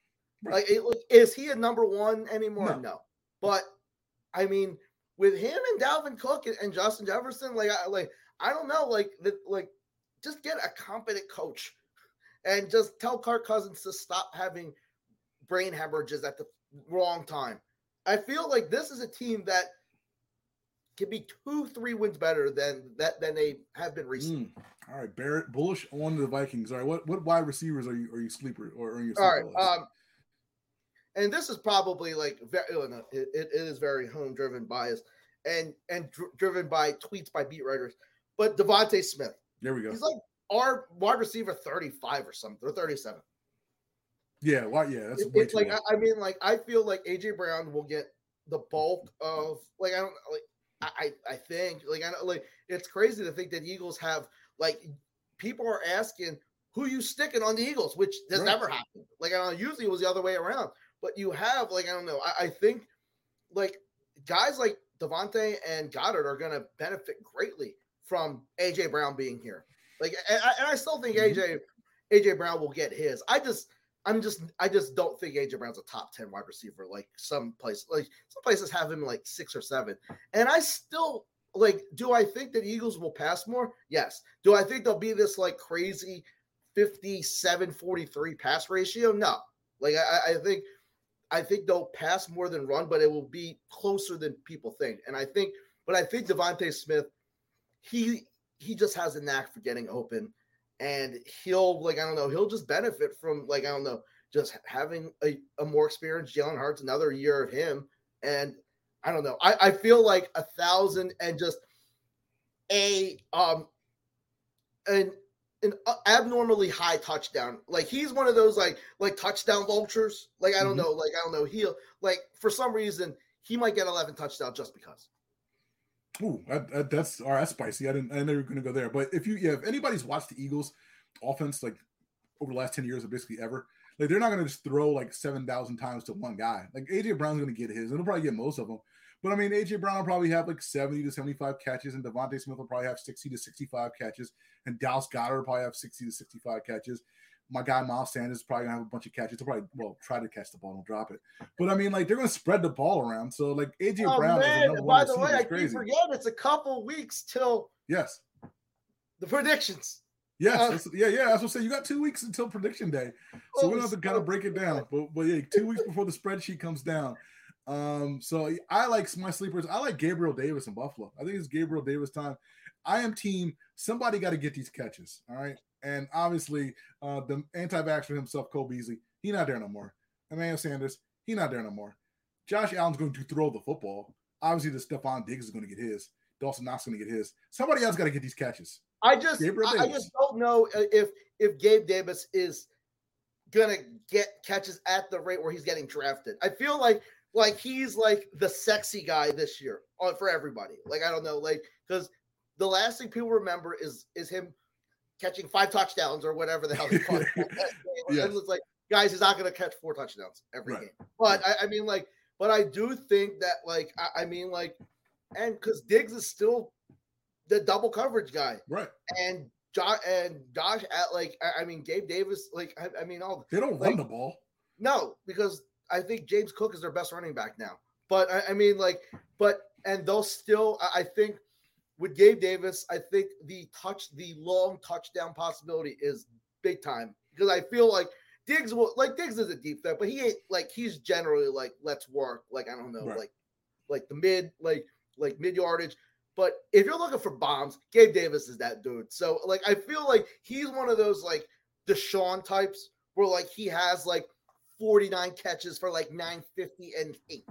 Right. Like, it, like, is he a number one anymore? No. No. But I mean, with him and Dalvin Cook and, and Justin Jefferson, like, I like, I don't know, like, the, like, just get a competent coach and just tell Kirk Cousins to stop having brain hemorrhages at the wrong time. I feel like this is a team that can be two, three wins better than that than they have been recently. Mm. All right, Barrett, bullish on the Vikings. All right, what what wide receivers are you are you sleeper or are you? All right, um, and this is probably like very, oh, it, it is very home driven bias and and dr- driven by tweets by beat writers. But DeVonta Smith, there we go. He's like our wide receiver thirty five or something or thirty seven. Yeah, why? Yeah, that's it, it's like I, I, mean, like I feel like AJ Brown will get the bulk of like I don't like I I think like I don't like it's crazy to think that Eagles have like people are asking who you sticking on the Eagles, which has right. never happened. Like I don't know, usually it was the other way around, but you have like I don't know. I, I think like guys like DeVonta and Goedert are going to benefit greatly from AJ Brown being here. Like, and I, and I still think AJ. AJ Brown will get his. I just I'm just I just don't think AJ Brown's a top 10 wide receiver like some places, like some places have him like 6 or 7. And I still like do I think that Eagles will pass more? Yes. Do I think they'll be this like crazy 57 43 pass ratio? No. Like I, I think I think they'll pass more than run, but it will be closer than people think. And I think but I think DeVonta Smith he he just has a knack for getting open and he'll like I don't know, he'll just benefit from like I don't know, just having a, a more experienced Jalen Hurts, another year of him, and I don't know. I, I feel like a thousand and just a um an an abnormally high touchdown. Like he's one of those like like touchdown vultures. Like I don't mm-hmm. know, like I don't know. He'll like for some reason he might get 11 touchdowns just because. Ooh, that, that, that's all right. That's spicy. I didn't. I never going to go there. But if you, yeah, if anybody's watched the Eagles offense like over the last ten years or basically ever, like they're not going to just throw like seven thousand times to one guy. Like AJ Brown's going to get his, and he'll probably get most of them. But I mean, AJ Brown will probably have like seventy to seventy-five catches, and DeVonta Smith will probably have sixty to sixty-five catches, and Dallas Goedert will probably have sixty to sixty-five catches my guy Miles Sanders is probably gonna have a bunch of catches. He'll probably well try to catch the ball and drop it. But I mean, like they're gonna spread the ball around. So like AJ oh, Brown. Man. By the way, I keep forgetting it's a couple weeks till yes the predictions. Yes, uh, yeah, yeah. That's what I'm saying. You got two weeks until prediction day, so oh, we have to kind of break it down. But but yeah, two weeks before the spreadsheet comes down. Um, so I like my sleepers. I like Gabriel Davis in Buffalo. I think it's Gabriel Davis time. I am team. Somebody got to get these catches. All right. And obviously, uh, the anti-vaxxer himself, Cole Beasley, he not there no more. Emmanuel Sanders, he not there no more. Josh Allen's going to throw the football. Obviously, the Stefon Diggs is going to get his. Dawson Knox is going to get his. Somebody else got to get these catches. I just, I, I just don't know if if Gabe Davis is gonna get catches at the rate where he's getting drafted. I feel like like he's like the sexy guy this year uh, for everybody. Like I don't know, like because the last thing people remember is is him catching five touchdowns or whatever the hell he it. <laughs> <laughs> yes. It's like, guys, he's not going to catch four touchdowns every right. game. But I, I, mean, like, but I do think that, like, I, I mean, like, and because Diggs is still the double coverage guy, right? And Josh and Josh at like, I, I mean, Gabe Davis, like, I, I mean, all they don't like, run the ball. No, because I think James Cook is their best running back now. But I, I mean, like, but and they'll still, I think with Gabe Davis, I think the touch, the long touchdown possibility is big time because I feel like Diggs will like Diggs is a deep threat, but he ain't like he's generally like let's work like I don't know right. like like the mid like like mid yardage. But if you're looking for bombs, Gabe Davis is that dude. So like I feel like he's one of those like DeSean types where like he has like 49 catches for like 950 and eight.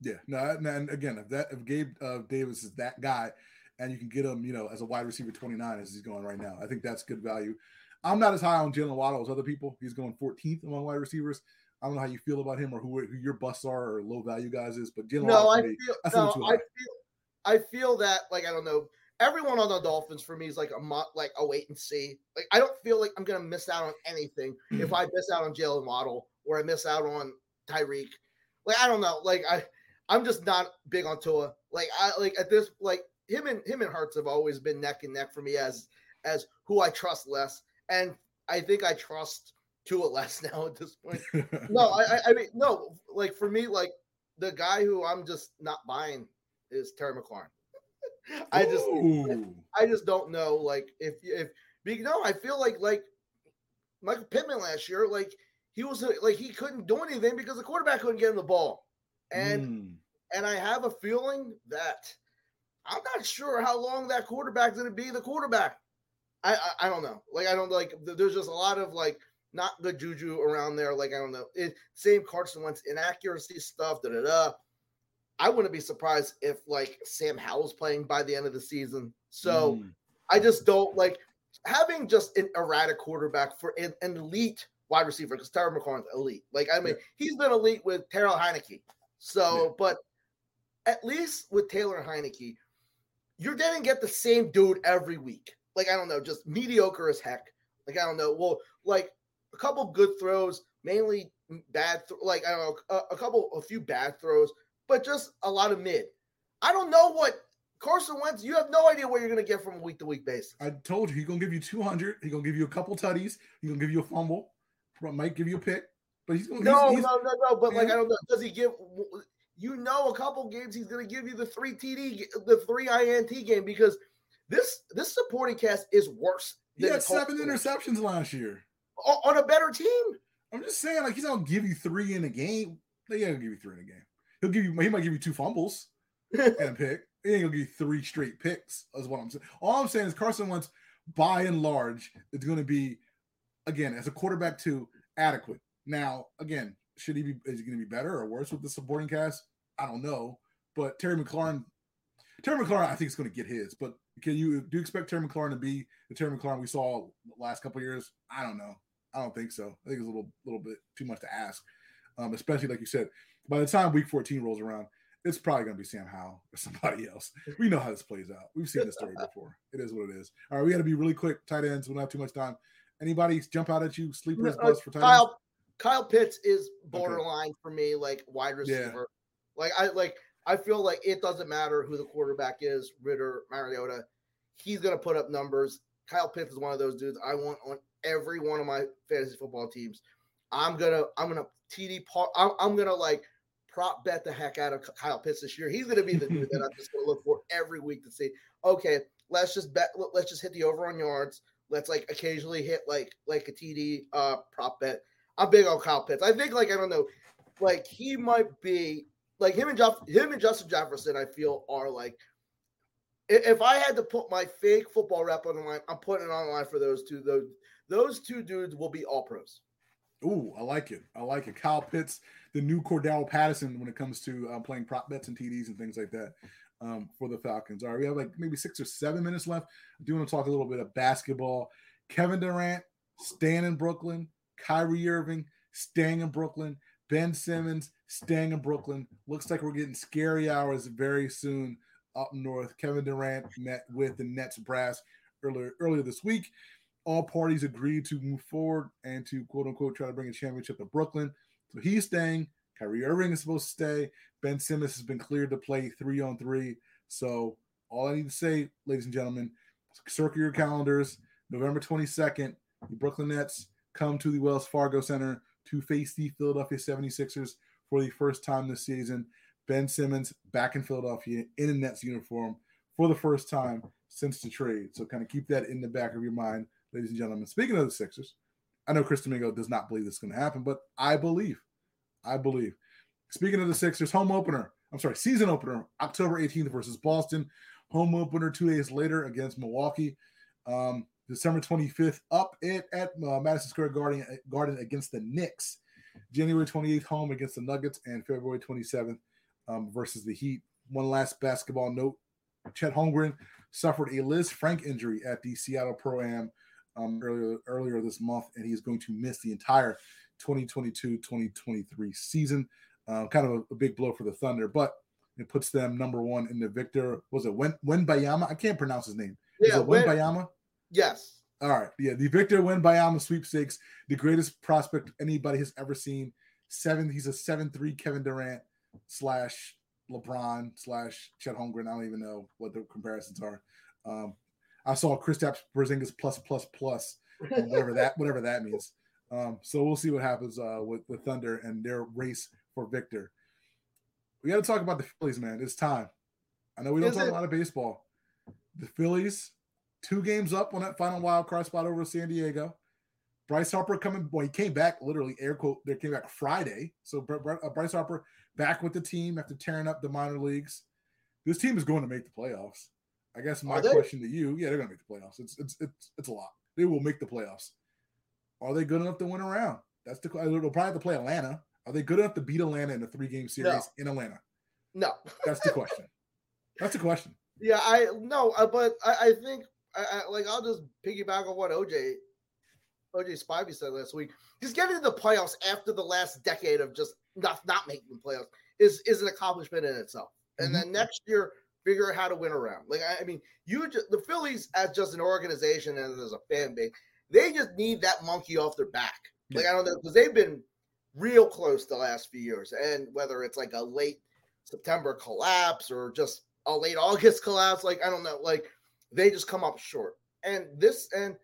Yeah, no, and again, if that if Gabe uh, Davis is that guy, and you can get him, you know, as a wide receiver 29 as he's going right now. I think that's good value. I'm not as high on Jaylen Waddle as other people. He's going 14th among wide receivers. I don't know how you feel about him or who, who your busts are or low value guys is, but Jaylen no, I feel, no, I feel, I feel that like I don't know. Everyone on the Dolphins for me is like a like a wait and see. Like I don't feel like I'm gonna miss out on anything if I miss out on Jaylen Waddle or I miss out on Tyreek. Like I don't know. Like I I'm just not big on Tua. Like I like at this like him and him and Hurts have always been neck and neck for me as as who I trust less, and I think I trust Tua less <laughs> now at this point. <laughs> no, I, I mean no, like for me, like the guy who I'm just not buying is Terry McLaurin. <laughs> I just Ooh. I just don't know like if if you know I feel like like Michael Pittman last year like he was like he couldn't do anything because the quarterback couldn't get him the ball and mm. and I have a feeling that I'm not sure how long that quarterback's going to be the quarterback. I, I, I don't know. Like I don't like. There's just a lot of like not good juju around there. Like I don't know. It, same Carson Wentz inaccuracy stuff. Da da da. I wouldn't be surprised if like Sam Howell's playing by the end of the season. So mm. I just don't like having just an erratic quarterback for an, an elite wide receiver because Terry McLaurin's elite. Like I mean, yeah. he's been elite with Taylor Heinicke. So, yeah. but at least with Taylor Heinicke, you're gonna get the same dude every week. Like I don't know, just mediocre as heck. Like I don't know. Well, like a couple good throws, mainly bad. Th- like I don't know, a, a couple, a few bad throws, but just a lot of mid. I don't know what Carson Wentz. You have no idea what you're going to get from a week to week basis. I told you he's going to give you 200. He's going to give you a couple tutties. He's going to give you a fumble. Might give you a pick, but he's going. No, he's, no, no, no. But like I don't know. Does he give? You know, a couple games he's going to give you the three TD, the three INT game because this this supporting cast is worse. He had seven interceptions last year on a better team. I'm just saying, like he's not gonna give you three in a game. He ain't gonna give you three in a game. He'll give you. He might give you two fumbles <laughs> and a pick. He ain't gonna give you three straight picks. Is what I'm saying. All I'm saying is Carson Wentz, by and large, is going to be, again, as a quarterback too, adequate. Now, again, should he be? Is he going to be better or worse with the supporting cast? I don't know. But Terry McLaurin, Terry McLaurin, I think is going to get his. But can you do you expect Terry McLaurin to be the Terry McLaurin we saw last couple years? I don't know. I don't think so. I think it's a little little bit too much to ask. Um, especially like you said, by the time week 14 rolls around, it's probably going to be Sam Howell or somebody else. We know how this plays out. We've seen this story before. It is what it is. All right, we got to be really quick. Tight ends. We don't have too much time. Anybody jump out at you? Sleepers uh, bust for tight Kyle. Kyle Pitts is borderline okay. for me, like wide receiver. Yeah. Like I like I feel like it doesn't matter who the quarterback is, Ridder, Mariota. He's going to put up numbers. Kyle Pitts is one of those dudes I want on every one of my fantasy football teams. I'm gonna I'm gonna TD part. I'm, I'm, gonna like prop bet the heck out of Kyle Pitts this year. He's gonna be the dude that I'm just gonna look for every week to see. Okay, let's just bet. Let's just hit the over on yards. Let's like occasionally hit like like a TD uh prop bet. I'm big on Kyle Pitts. I think like I don't know, like he might be like him and Jeff, him and Justin Jefferson. I feel are like if I had to put my fake football rep on the line, I'm putting it on line for those two. Those those two dudes will be all pros. Ooh, I like it. I like it. Kyle Pitts, the new Cordarrelle Patterson when it comes to uh, playing prop bets and TDs and things like that um, for the Falcons. All right, we have like maybe six or seven minutes left. I do want to talk a little bit of basketball. Kevin Durant staying in Brooklyn. Kyrie Irving staying in Brooklyn. Ben Simmons staying in Brooklyn. Looks like we're getting scary hours very soon up north. Kevin Durant met with the Nets brass earlier earlier this week all parties agreed to move forward and to quote unquote try to bring a championship to Brooklyn. So he's staying. Kyrie Irving is supposed to stay. Ben Simmons has been cleared to play three on three. So all I need to say, ladies and gentlemen, circle your calendars. November 22nd, the Brooklyn Nets come to the Wells Fargo Center to face the Philadelphia 76ers for the first time this season. Ben Simmons back in Philadelphia in a Nets uniform for the first time since the trade. So kind of keep that in the back of your mind ladies and gentlemen. Speaking of the Sixers, I know Chris Domingo does not believe this is going to happen, but I believe. I believe. Speaking of the Sixers, home opener. I'm sorry, season opener, October 18th versus Boston. Home opener two days later against Milwaukee. Um, December 25th, up at, at uh, Madison Square Garden, Garden against the Knicks. January 28th, home against the Nuggets, and February 27th um, versus the Heat. One last basketball note Chet Holmgren suffered a Liz Lisfranc injury at the Seattle Pro Am um, earlier earlier this month, and he is going to miss the entire 2022-2023 season. Uh, kind of a, a, big blow for the Thunder, but it puts them number one in the Victor. Was it when Wembanyama? I can't pronounce his name. Yeah, Wen Bayama. Yes. All right. Yeah, the Victor Wembanyama sweepstakes, the greatest prospect anybody has ever seen. Seven. He's a seven-three Kevin Durant slash LeBron slash Chet Holmgren. I don't even know what the comparisons are. Um, I saw Kristaps Porzingis plus plus plus, whatever that whatever that means. Um, so we'll see what happens uh, with the Thunder and their race for Victor. We got to talk about the Phillies, man. It's time. I know we don't Is talk it? a lot of baseball. The Phillies, two games up on that final wild card spot over San Diego. Bryce Harper coming. boy, he came back literally air quote. They came back Friday. So uh, Bryce Harper back with the team after tearing up the minor leagues. This team is going to make the playoffs. I guess my question to you, yeah, they're going to make the playoffs. It's it's it's it's a lot. They will make the playoffs. Are they good enough to win around? That's the they'll probably have to play Atlanta. Are they good enough to beat Atlanta in a three game series No. in Atlanta? No. That's the question. That's the question. <laughs> Yeah, I no, uh, but I, I think I, I like I'll just piggyback on what OJ OJ Spivey said last week. Just getting to the playoffs after the last decade of just not not making the playoffs is is an accomplishment in itself. And then next year, figure out how to win around. Like I, I mean, you just, the Phillies as just an organization and as a fan base, they just need that monkey off their back. Like I don't know because they've been real close the last few years, and whether it's like a late September collapse or just a late August <laughs> collapse, like I don't know, like they just come up short. And this and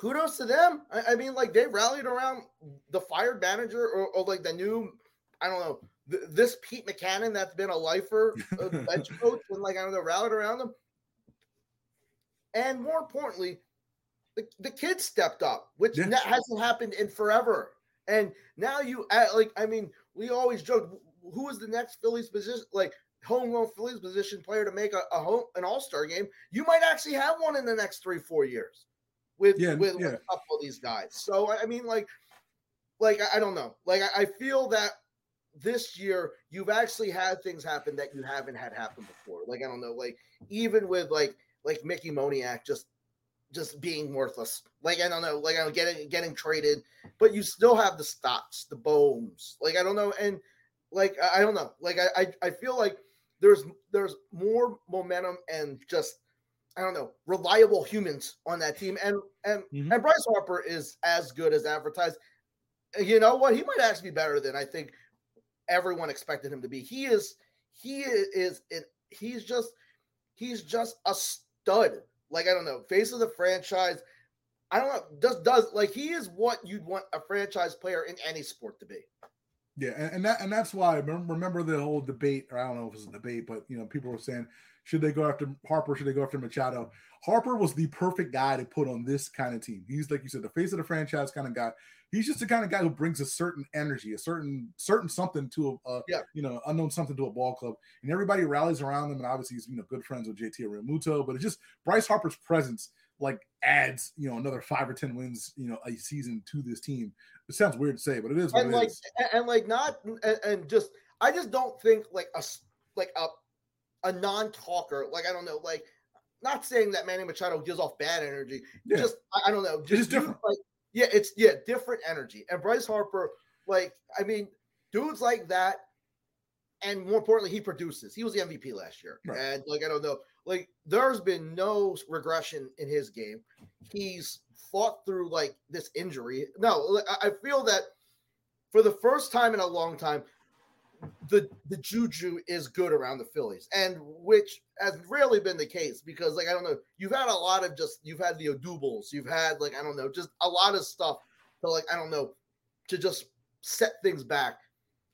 kudos to them. I, I mean, like they rallied around the fired manager or, or like the new, I don't know, th- this Pete McCannon that's been a lifer, a <laughs> bench coach, and like I don't know, rallied around them. And more importantly, the, the kids stepped up, which Yeah. ne- hasn't happened in forever. And now you like, I mean, we always joke, who is the next Phillies position, like homegrown Phillies position player to make a, a home an All Star game? You might actually have one in the next three four years with Yeah, with, yeah. with a couple of these guys. So I mean, like, like I, I don't know, like I, I feel that this year you've actually had things happen that you haven't had happen before. Like I don't know, like even with like like Mickey Moniak just just being worthless. Like I don't know, like I'm getting getting traded, but you still have the Stotts, the Bones. Like I don't know, and like I don't know, like I I, I feel like there's there's more momentum and just I don't know reliable humans on that team, and and Mhm. and Bryce Harper is as good as advertised. You know what? He might actually be better than I think everyone expected him to be. He is he is it. He's just he's just a stud. Like I don't know, face of the franchise. I don't know. Does does like he is what you'd want a franchise player in any sport to be. Yeah, and, and that and that's why remember, remember the whole debate, or I don't know if it was a debate, but you know, people were saying, should they go after Harper? Should they go after Machado? Harper was the perfect guy to put on this kind of team. He's like you said, the face of the franchise kind of guy. He's just the kind of guy who brings a certain energy, a certain certain something to a, a Yeah. you know unknown something to a ball club, and everybody rallies around him. And obviously, he's you know good friends with JT Realmuto, but it's just Bryce Harper's presence like adds you know another five or ten wins you know a season to this team. It sounds weird to say, but it is and it like is. and, like not and, and just I just don't think like a like a a non-talker. Like I don't know like not saying that Manny Machado gives off bad energy. Yeah. just I, don't know. Just different. like yeah it's yeah different energy. And Bryce Harper like I mean dudes like that and more importantly he produces. He was the MVP last year. Right. and like I don't know like there's been no regression in his game. He's fought through like this injury. No I feel that for the first time in a long time, the the juju is good around the Phillies, and which has rarely been the case because, like, I don't know, you've had a lot of just you've had the Odubels, you've had like I don't know, just a lot of stuff to like I don't know to just set things back.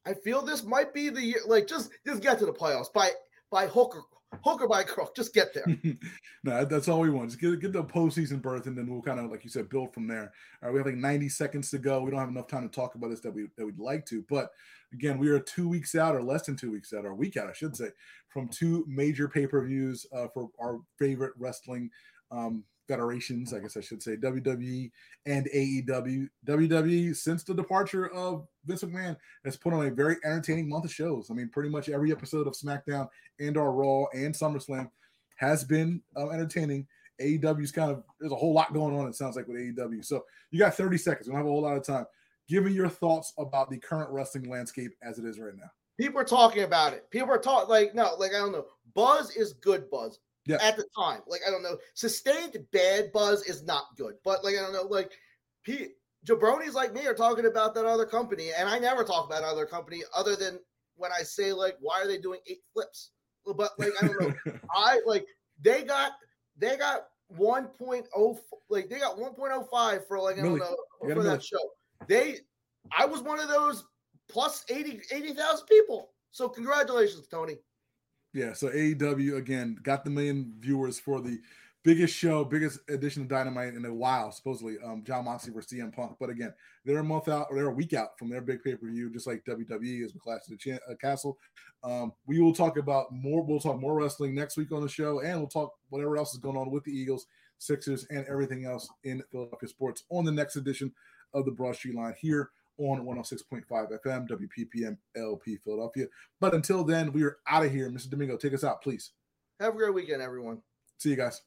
I feel this might be the year, like just just get to the playoffs by by hook or hook or by crook, just get there. <laughs> no, that's all we want. Just get, get the postseason berth, and then we'll kind of, like you said, build from there. All right, we have like 90 seconds to go. We don't have enough time to talk about this that we that we'd like to, but again, we are two weeks out, or less than two weeks out, or a week out, I should say, from two major pay per views uh, for our favorite wrestling um, federations. I guess I should say WWE and AEW. WWE, since the departure of Vince McMahon, has put on a very entertaining month of shows. I mean, pretty much every episode of SmackDown and our Raw and SummerSlam has been uh, entertaining. AEW's kind of there's a whole lot going on. It sounds like with AEW. So you got 30 seconds. We don't have a whole lot of time. Give me your thoughts about the current wrestling landscape as it is right now. People are talking about it. People are talking like no, like I don't know. Buzz is good buzz. Yeah. At the time, like I don't know, sustained bad buzz is not good. But like I don't know, like P- jabronis like me are talking about that other company, and I never talk about other company other than when I say like, why are they doing eight flips? But like I don't know, <laughs> I like they got they got 1.0 like they got 1.05 for like I don't know for that show. They I was one of those plus 80 80,000 people. So congratulations, Tony. Yeah, so AEW again got the million viewers for the biggest show, biggest edition of Dynamite in a while, supposedly. Um, Jon Moxley versus CM Punk. But again, they're a month out or they're a week out from their big pay per view, just like WWE is with Clash of the uh, Castle. Um, we will talk about more. We'll talk more wrestling next week on the show, and we'll talk whatever else is going on with the Eagles, Sixers, and everything else in Philadelphia sports on the next edition of the Broad Street Line here on 106.5 FM, WPPM LP Philadelphia. But until then, we are out of here. Mr. Domingo, take us out, please. Have a great weekend, everyone. See you guys.